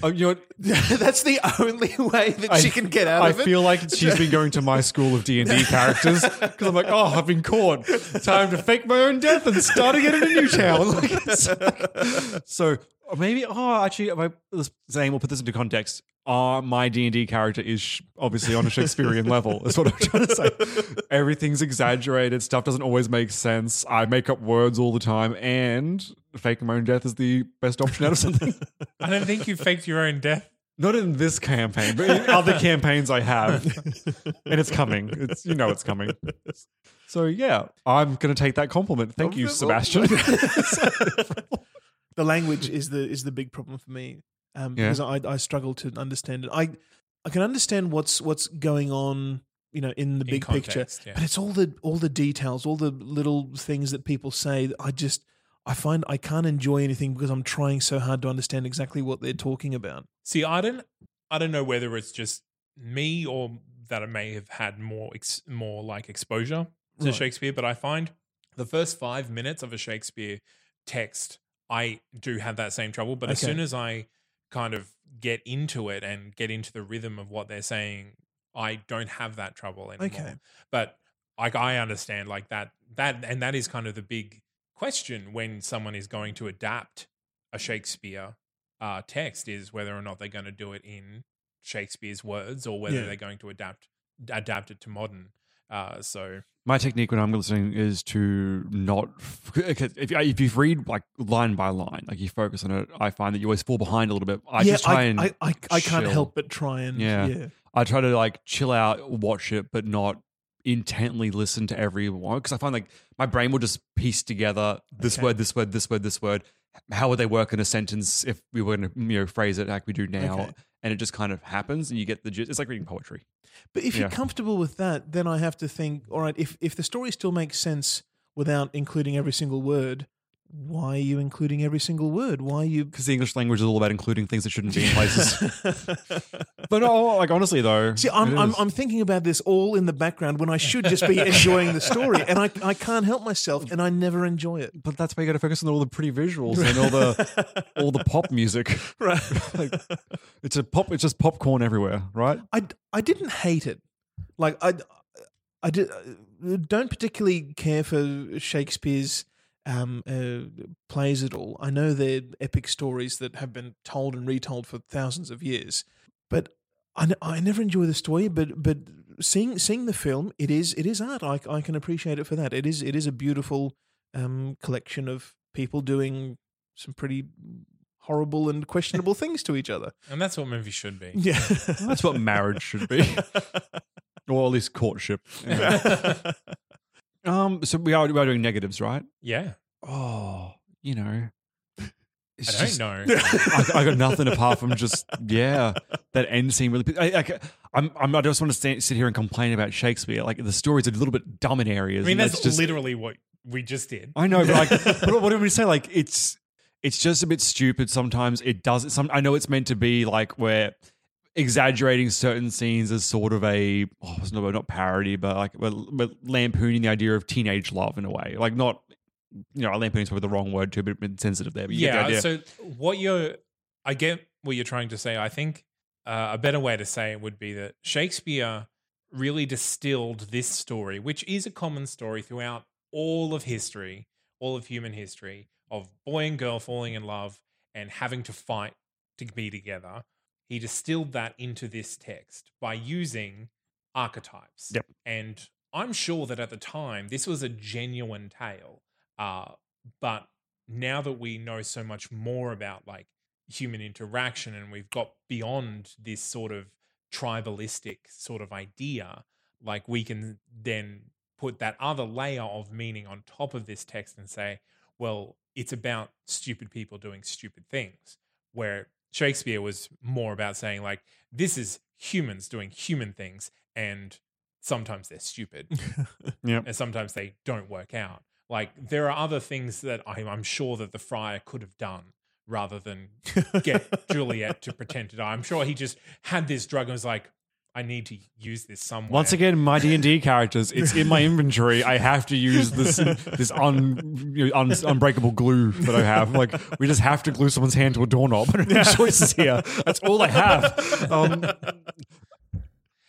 Oh, you know what? That's the only way that she can get out I of it. I feel like she's been going to my school of D and D characters because I'm like, oh, I've been caught. Time to fake my own death and start again in a new town. Like, like- so maybe, oh, actually, if I was saying, we'll put this into context. Uh, my D and D character is sh- obviously on a Shakespearean level. That's what I'm trying to say. Everything's exaggerated. Stuff doesn't always make sense. I make up words all the time, and faking my own death is the best option out of something. I don't think you faked your own death. Not in this campaign, but in other campaigns I have. and it's coming. It's you know it's coming. So yeah, I'm gonna take that compliment. Thank you, Sebastian. the language is the is the big problem for me um, Yeah. because I, I struggle to understand it. I I can understand what's what's going on, you know, in the In big picture, yeah. but it's all the all the details, all the little things that people say. That I just I find I can't enjoy anything because I'm trying so hard to understand exactly what they're talking about. See, I don't, I don't know whether it's just me or that I may have had more, ex, more like exposure to Right. Shakespeare. But I find the first five minutes of a Shakespeare text, I do have that same trouble. But as soon as I kind of get into it and get into the rhythm of what they're saying, I don't have that trouble anymore. Okay. But like I understand like that that and that is kind of the big question when someone is going to adapt a Shakespeare uh, text is whether or not they're going to do it in Shakespeare's words or whether Yeah. they're going to adapt adapt it to modern. Uh, so My technique when I'm listening is to not. If you, if you read like line by line, like you focus on it, I find that you always fall behind a little bit. I yeah, just try I, and I, I, I can't help but try and Yeah. yeah. I try to like chill out, watch it, but not intently listen to every one because I find like my brain will just piece together this Okay. word, this word, this word, this word. How would they work in a sentence if we were going to you know phrase it like we do now? Okay. And it just kind of happens, and you get the gist. It's like reading poetry. But if you're comfortable with that, then I have to think, all right, if, if the story still makes sense without including every single word, why are you including every single word? Why are you. Because the English language is all about including things that shouldn't be in places. but no, like honestly though, See, I'm, I'm. I'm thinking about this all in the background when I should just be enjoying the story. And I, I can't help myself, and I never enjoy it. but that's why you got to focus on all the pretty visuals and all the all the pop music. Right. Like, it's a pop. It's just popcorn everywhere, right? I, I didn't hate it. Like I I did, uh, don't particularly care for Shakespeare's um, uh, plays at all. I know they're epic stories that have been told and retold for thousands of years, but I, n- I never enjoy the story. But but seeing seeing the film, it is it is art. I, I can appreciate it for that. It is it is a beautiful um, collection of people doing some pretty horrible and questionable things to each other. and that's what movies should be. Yeah, That's what marriage should be, or at least courtship. Anyway. Um. So we are we are doing negatives, right? Yeah, Oh, you know, I don't just- know. I, I got nothing apart from just yeah, that end scene really. I, I, I'm, I'm I just want to stand, sit here and complain about Shakespeare. Like the story's a little bit dumb in areas. I mean, that's just literally what we just did. I know, but like, but what do we say? Like, it's it's just a bit stupid sometimes. It does. Some I know it's meant to be like where exaggerating certain scenes as sort of a oh, it's not not parody, but like we're, we're lampooning the idea of teenage love in a way. Like not. You know, lampooning is probably the wrong word too, but insensitive there. But the yeah. idea. So what you're, I get what you're trying to say. I think uh, a better way to say it would be that Shakespeare really distilled this story, which is a common story throughout all of history, all of human history, of boy and girl falling in love and having to fight to be together. He distilled that into this text by using archetypes. Yep. And I'm sure that at the time, this was a genuine tale. Uh, but now that we know so much more about like human interaction and we've got beyond this sort of tribalistic sort of idea, like we can then put that other layer of meaning on top of this text and say, well, it's about stupid people doing stupid things. Where Shakespeare was more about saying, like, this is humans doing human things, and sometimes they're stupid and sometimes they don't work out. Like there are other things that I'm, I'm sure that the friar could have done rather than get Juliet to pretend to die. I'm sure he just had this drug and was like, I need to use this somewhere. Once again, my D and D characters. It's in my inventory. I have to use this this un, you know, un, unbreakable glue that I have. Like we just have to glue someone's hand to a doorknob. I don't choices here. That's all I have. Um,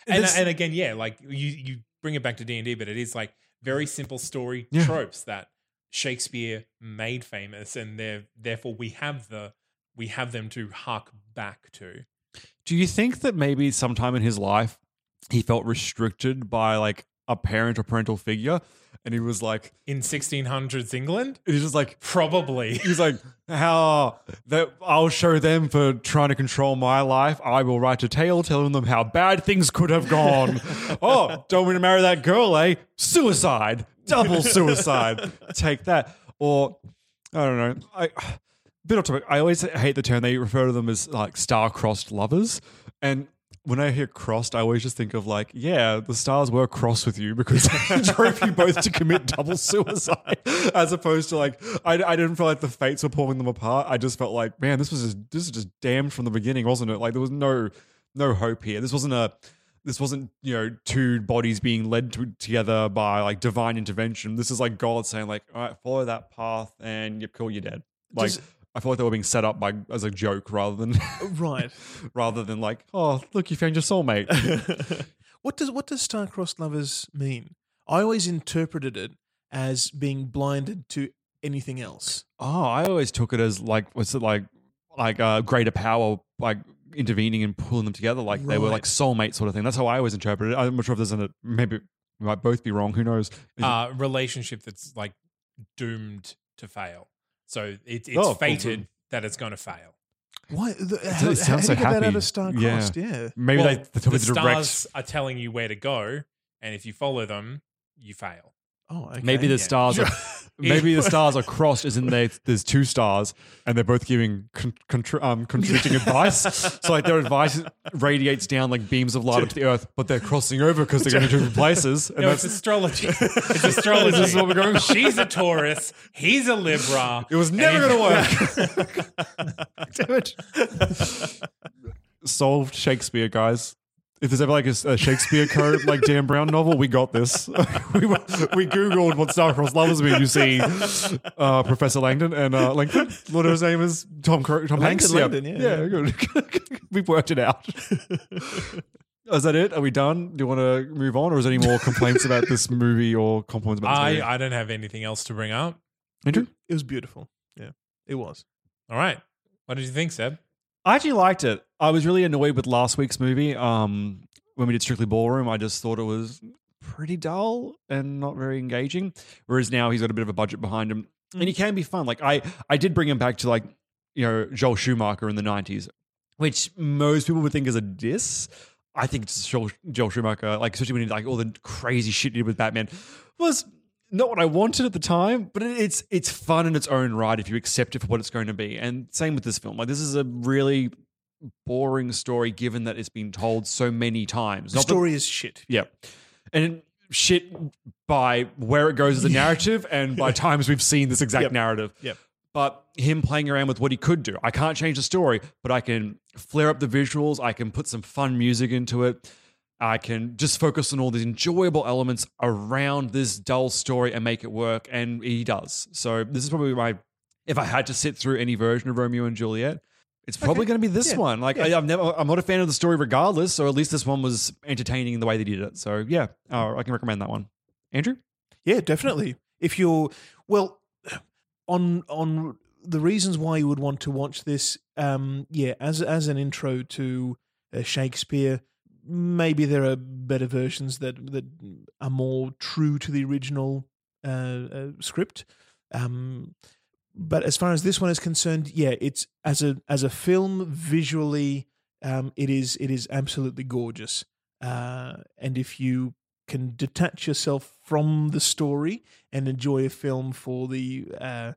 and, this- and again, yeah, like you you bring it back to D and D, but it is like very simple story Yeah. tropes that Shakespeare made famous, and they're therefore we have the we have them to hark back to. Do you think that maybe sometime in his life he felt restricted by like a parent or parental figure, and he was like, In 1600s England, he's just like. probably. He's like, how that I'll show them for trying to control my life. I will write a tale telling them how bad things could have gone. oh, don't want to marry that girl, eh? Suicide, double suicide. Take that. Or I don't know. I bit off topic. I always hate the term they refer to them as like star-crossed lovers, and when I hear crossed, I always just think of like, yeah, the stars were crossed with you because they drove you both to commit double suicide, as opposed to like, I, I didn't feel like the fates were pulling them apart. I just felt like, man, this was just, this is just damned from the beginning, wasn't it? Like there was no no hope here. This wasn't a this wasn't you know two bodies being led to, together by like divine intervention. This is like God saying like, all right, follow that path and you're cool, you're dead. Like. Does- I feel like they were being set up by as a joke rather than Right. rather than like, oh, look, you found your soulmate. what does what does star-crossed lovers mean? I always interpreted it as being blinded to anything else. oh, I always took it as like, was it like, like uh, greater power, like intervening and pulling them together, like they were Right. like soulmate sort of thing. That's how I always interpreted it. I'm not sure if there's an maybe we might both be wrong. Who knows? Is it- uh, relationship that's like doomed to fail. So it, it's Oh, cool. fated that it's going to fail. Why? The, it how, how sounds do you so get that out happy. of star-crossed? Yeah. maybe Well, they, they took the it to direct. stars are telling you where to go, and if you follow them, you fail. Oh, okay. Maybe the stars are maybe the stars are crossed as in they, there's two stars and they're both giving con, contra- um, contradicting advice. So like their advice radiates down like beams of light up to the earth, but they're crossing over because they're going to different places. And No, that's it's astrology. it's astrology. This is what we're going- She's a Taurus. He's a Libra. it was never going to work. Damn it. Solved Shakespeare, guys. If there's ever like a, a Shakespeare code, like Dan Brown novel, we got this. we, we googled what star-crossed lovers mean. You see, uh, Professor Langdon and uh, Langdon. What his name is? Tom Cro- Tom Langdon, Hanks. Langdon, yeah. yeah. good. We've worked it out. Is that it? Are we done? Do you want to move on, or is there any more complaints about this movie or compliments about this movie? I, I don't have anything else to bring up. Andrew? It was beautiful. Yeah, it was. All right. What did you think, Seb? I actually liked it. I was really annoyed with last week's movie. Um, when we did Strictly Ballroom, I just thought it was pretty dull and not very engaging. Whereas now he's got a bit of a budget behind him, and he can be fun. Like I, I did bring him back to like you know Joel Schumacher in the '90s, which most people would think is a diss. I think it's Joel, Joel Schumacher, like especially when he did like all the crazy shit he did with Batman, was not what I wanted at the time, but it- it's it's fun in its own right if you accept it for what it's going to be. And same with this film. Like this is a really boring story given that it's been told so many times. The Not that- story is shit. yeah. And shit by where it goes as a narrative and by times we've seen this exact Yep. narrative. Yep. But him playing around with what he could do. I can't change the story, but I can flare up the visuals. I can put some fun music into it. I can just focus on all these enjoyable elements around this dull story and make it work. And he does. So this is probably my, if I had to sit through any version of Romeo and Juliet, it's probably going to be this Yeah. one. Like Yeah. I, I've never, I'm not a fan of the story regardless. So at least this one was entertaining in the way they did it. So yeah, uh, I can recommend that one. Andrew? Yeah, definitely. If you're well on on the reasons why you would want to watch this, um, yeah, as as an intro to uh, Shakespeare, maybe there are better versions that that are more true to the original uh, uh, script. Um, but as far as this one is concerned, yeah, it's as a as a film visually, um, it is it is absolutely gorgeous. Uh, and if you can detach yourself from the story and enjoy a film for the uh,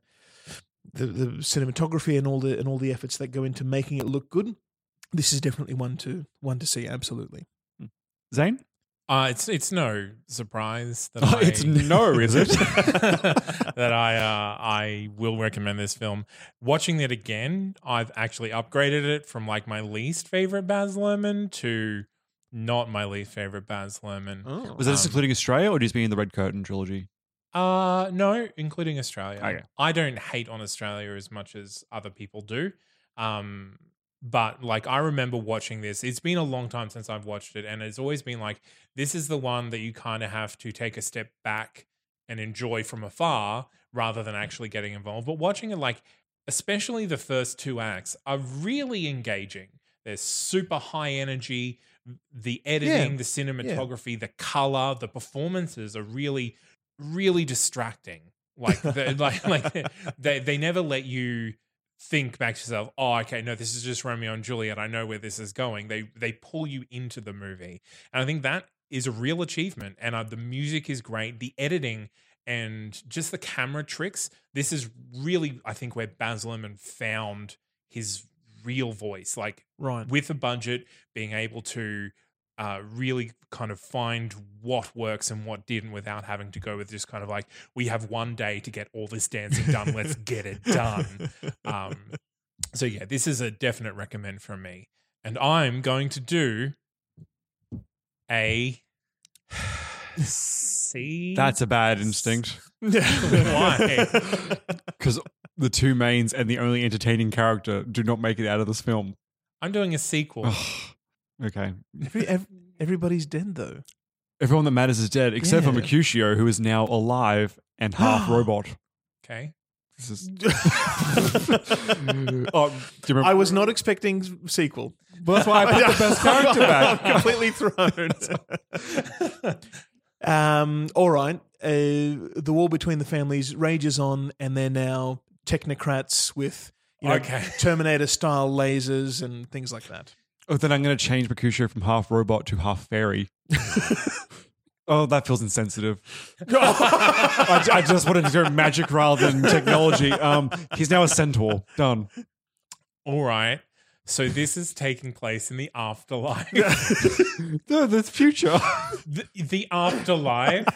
the, the cinematography and all the and all the efforts that go into making it look good, this is definitely one to one to see. Absolutely. Zane? Uh, it's it's no surprise that Oh, I, it's no, is it? that I uh, I will recommend this film. Watching it again, I've actually upgraded it from like my least favorite Baz Luhrmann to Not my least favorite Baz Luhrmann. Oh. Was this Um, including Australia or just being in the Red Curtain trilogy? Uh no, including Australia. Okay. I don't hate on Australia as much as other people do. Um but like I remember watching this. It's been a long time since I've watched it and it's always been like this is the one that you kind of have to take a step back and enjoy from afar rather than mm. actually getting involved. But watching it like especially the first two acts are really engaging. They're super high energy. The editing, the cinematography, the color, the performances are really really distracting. Like, the, like, like they they never let you think back to yourself. Oh, okay, no, this is just Romeo and Juliet. I know where this is going. They they pull you into the movie, and I think that is a real achievement. And uh, the music is great. The editing and just the camera tricks. This is really, I think, where Baz Luhrmann found his real voice. Like Right. with a budget, being able to uh, really kind of find what works and what didn't without having to go with just kind of like, we have one day to get all this dancing done. Let's get it done. Um, so, yeah, this is a definite recommend from me. And I'm going to do a C. That's a bad instinct. Why? Because the two mains and the only entertaining character do not make it out of this film. I'm doing a sequel. Okay. Every, ev- everybody's dead though. Everyone that matters is dead, except for Yeah. Mercutio, who is now alive and half robot. Okay. This is. oh, do you remember? I was not expecting s- sequel. Well, that's why I put the best character back. I'm completely thrown. um, all right. Uh, the war between the families rages on, and they're now technocrats with you know, Okay. Terminator style lasers and things like that. Oh, then I'm going to change Mercutio from half robot to half fairy. oh, that feels insensitive. I, I just wanted to do magic rather than technology. Um, he's now a centaur. Done. All right. So this is taking place in the afterlife. No, the future. the, the afterlife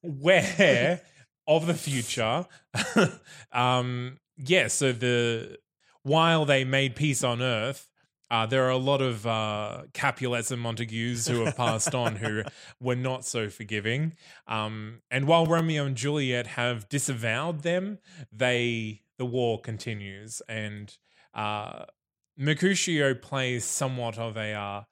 where of the future um yeah so the while they made peace on earth uh, there are a lot of uh, Capulets and Montagues who have passed on who were not so forgiving. Um, and while Romeo and Juliet have disavowed them, they the war continues. And uh, Mercutio plays somewhat of a uh,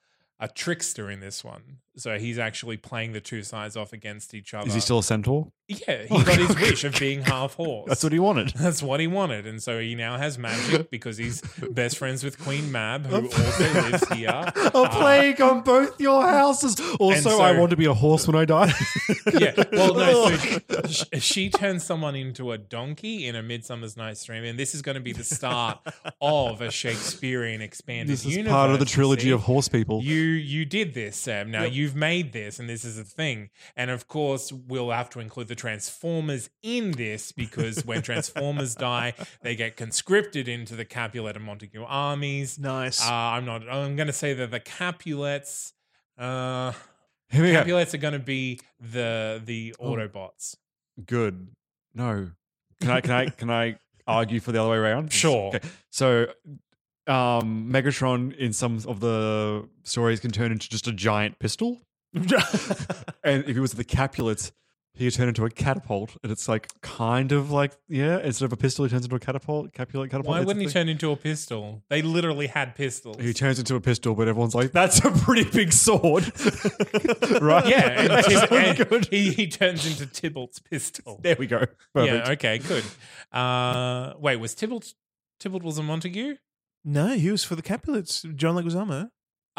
a trickster in this one. So he's actually playing the two sides off against each other. Is he still a centaur? Yeah, he got his wish of being half horse. That's what he wanted. That's what he wanted. And so he now has magic because he's best friends with Queen Mab, who also lives here. A uh, plague on both your houses. Also, so- I want to be a horse when I die. Yeah. Well, no. So she, she turns someone into a donkey in a Midsummer's Night's Dream, and this is going to be the start of a Shakespearean expanded this is universe. part of the trilogy of horse people. You you did this, Sam. Now you've made this, and this is a thing. And of course, we'll have to include the Transformers in this because when Transformers die, they get conscripted into the Capulet and Montague armies. Nice. Uh, I'm not. I'm going to say that the Capulets. Uh, Here we go. Capulets are going to be the the Oh. Autobots. Good. No. Can I? Can I? Can I argue for the other way around? Sure. Okay. So, um, Megatron in some of the stories can turn into just a giant pistol, and if he was the Capulets, he could turn into a catapult, and it's like kind of like yeah, instead of a pistol, he turns into a catapult. Capulet catapult. Why wouldn't he turn into a pistol? They literally had pistols. He turns into a pistol, but everyone's like, "That's a pretty big sword." right? yeah, and, Tib- and good. he, he turns into Tybalt's pistol. There we go. Perfect. Yeah, okay, good. Uh, wait, was Tybalt Tybalt was a Montague? No, he was for the Capulets. John Leguizamo.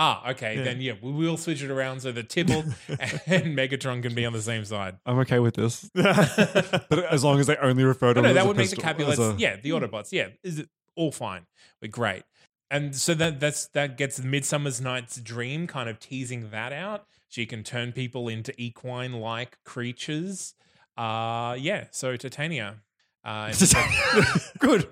Ah, okay, Yeah. then yeah, we will switch it around so that Tybalt and Megatron can be on the same side. I'm okay with this, but as long as they only refer to No, no, him as that a would make the Capulets, a- yeah, the Autobots, yeah, is it all fine? We're great, and so that that's that gets Midsummer's Night's Dream kind of teasing that out. She can turn people into equine-like creatures. Uh, yeah. So Titania, uh, and, good,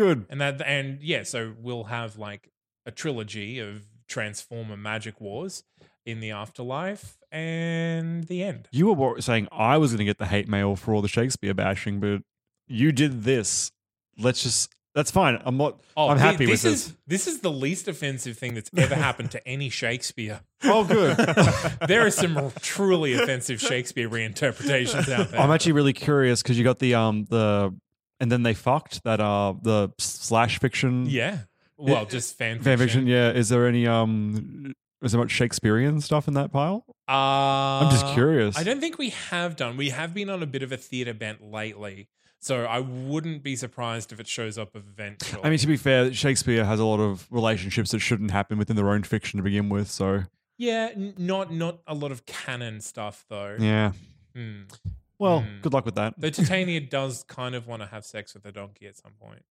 good. and that and yeah, so we'll have like a trilogy of Transformer Magic Wars in the afterlife and the end. You were saying I was going to get the hate mail for all the Shakespeare bashing, but you did this. Let's just That's fine. I'm not. Oh, I'm happy this with is this. this is the least offensive thing that's ever happened to any Shakespeare. Oh, good. There are some truly offensive Shakespeare reinterpretations out there. I'm actually really curious because you got the um the and then they fucked that uh the slash fiction yeah. Well, just fan fiction. fan fiction. Yeah. Is there any um is there much Shakespearean stuff in that pile? Uh, I'm just curious. I don't think we have done. We have been on a bit of a theatre bent lately, so I wouldn't be surprised if it shows up eventually. I mean, to be fair, Shakespeare has a lot of relationships that shouldn't happen within their own fiction to begin with. So yeah, n- not not a lot of canon stuff though. yeah. Hmm. Well, Hmm. good luck with that. Though Titania does kind of want to have sex with a donkey at some point.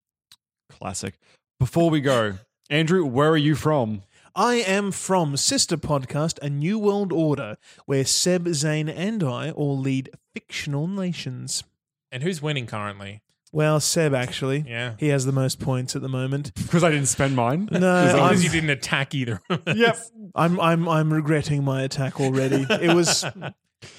Classic. Before we go, Andrew, where are you from? I am from Sister Podcast, A New World Order, where Seb, Zane, and I all lead fictional nations. And who's winning currently? Well, Seb, actually. Yeah. He has the most points at the moment. Because I didn't spend mine. No, Because I'm, you didn't attack either. of us. Yep. I'm, I'm, I'm regretting my attack already. It was.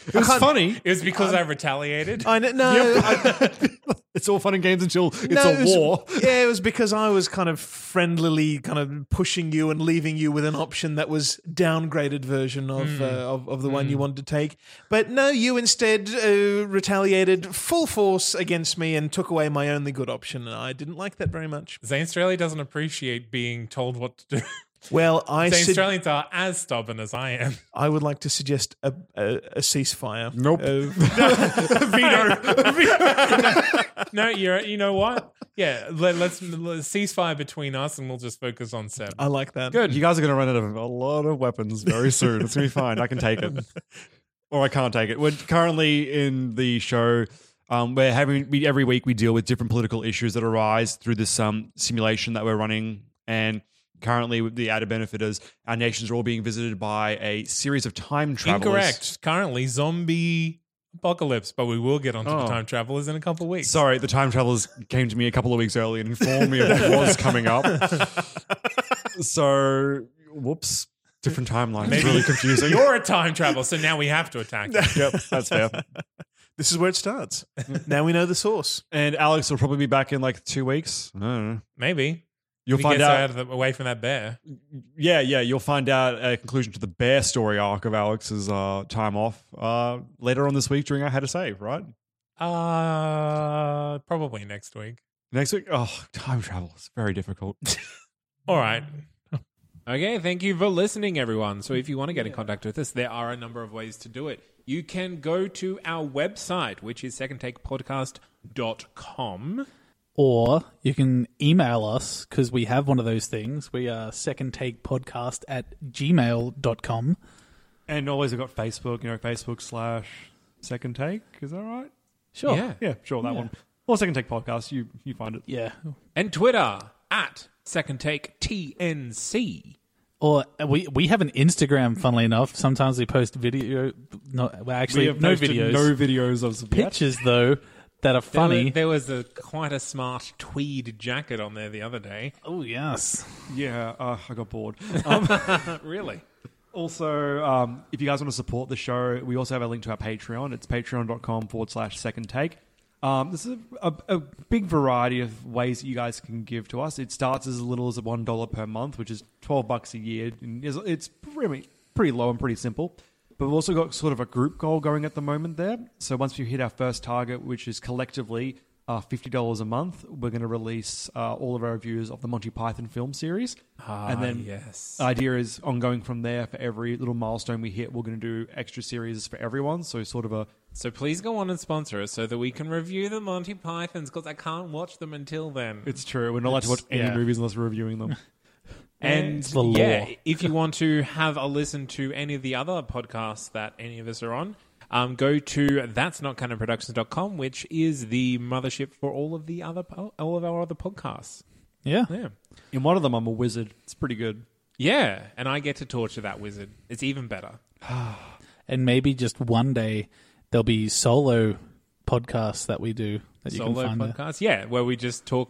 It was funny. It was because I retaliated. I kn- no, I, it's all fun and games until it's no, a it was- war. Yeah, it was because I was kind of friendlily kind of pushing you and leaving you with an option that was downgraded version of Hmm. uh, of, of the one you wanted to take. But no, you instead uh, retaliated full force against me and took away my only good option, and I didn't like that very much. Zane Australia doesn't appreciate being told what to do. Well, I Zane said Australians are as stubborn as I am. I would like to suggest a, a, a ceasefire. Nope. of- No, you're. You know what? Yeah, let, let's, let's ceasefire between us, and we'll just focus on Seb. I like that. Good. You guys are going to run out of a lot of weapons very soon. It's going to be fine. I can take it. Or I can't take it. We're currently in the show. Um, we're having we, every week we deal with different political issues that arise through this um, simulation that we're running. And currently, the added benefit is our nations are all being visited by a series of time travelers. Incorrect. Currently, zombie apocalypse, but we will get onto the Oh. time travelers in a couple of weeks. Sorry, the time travelers came to me a couple of weeks early and informed me of what was coming up. so, whoops, different timeline. It's really confusing. You're a time traveler, so now we have to attack you. yep, that's fair. This is where it starts. Mm. now we know the source. And Alex will probably be back in like two weeks. I don't know. Maybe. You'll He find out. out the, away from that bear. yeah, yeah. You'll find out a conclusion to the bear story arc of Alex's uh, time off uh, later on this week during our Had to Save, right? Uh, probably next week. Next week. Oh, time travel is very difficult. All right. Okay, thank you for listening, everyone. So, if you want to get in contact with us, there are a number of ways to do it. You can go to our website, which is secondtakepodcast.com. Or you can email us because we have one of those things. We are second take podcast at gmail.com. and always I've got Facebook, you know, Facebook slash second take. Is that right? Sure. Yeah. Yeah, sure, that one. Or second take podcast. You you find it. Yeah. And Twitter at Second Take TNC. Or uh, we we have an Instagram, funnily enough. Sometimes we post video. No, well, actually, We have no videos. No videos of yet. pictures, though, that are There wa- funny. There was a quite a smart tweed jacket on there the other day. oh, yes. Yeah, uh, I got bored. really? Also, um, if you guys want to support the show, we also have a link to our Patreon. It's patreon.com forward slash second take. Um, this is a, a, a big variety of ways that you guys can give to us. It starts as little as $1 per month, which is 12 bucks a year. And it's- it's pretty, pretty low and pretty simple. But we've also got sort of a group goal going at the moment there. So once we hit our first target, which is collectively uh, $50 a month, we're going to release uh, all of our reviews of the Monty Python film series. and then yes. the idea is ongoing from there. For every little milestone we hit, we're going to do extra series for everyone. So sort of a So please go on and sponsor us so that we can review the Monty Pythons because I can't watch them until then. it's true. We're not allowed to watch any yeah. movies unless we're reviewing them. And yeah, if you want to have a listen to any of the other podcasts that any of us are on, um, go to that's not productions.com, which is the mothership for all of the other po- all of our other podcasts. Yeah. Yeah. In one of them, I'm a wizard. It's pretty good. Yeah, and I get to torture that wizard. It's even better. And maybe just one day there'll be solo podcasts that we do that you Solo can find. there. Yeah, where we just talk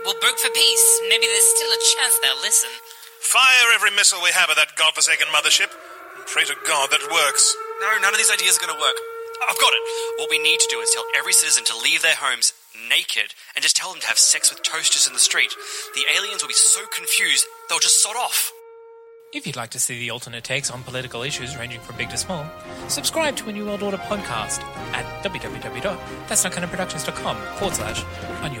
No, we will broke for peace. Maybe there's still a chance they'll listen. Fire every missile we have at that godforsaken mothership. And pray to God that it works. No, none of these ideas are going to work. I've got it. What we need to do is tell every citizen to leave their homes naked and just tell them to have sex with toasters in the street. The aliens will be so confused, they'll just sod off. If you'd like to see the alternate takes on political issues ranging from big to small, subscribe to a New World Order podcast at www.that'snotcanonproductions.com forward slash a New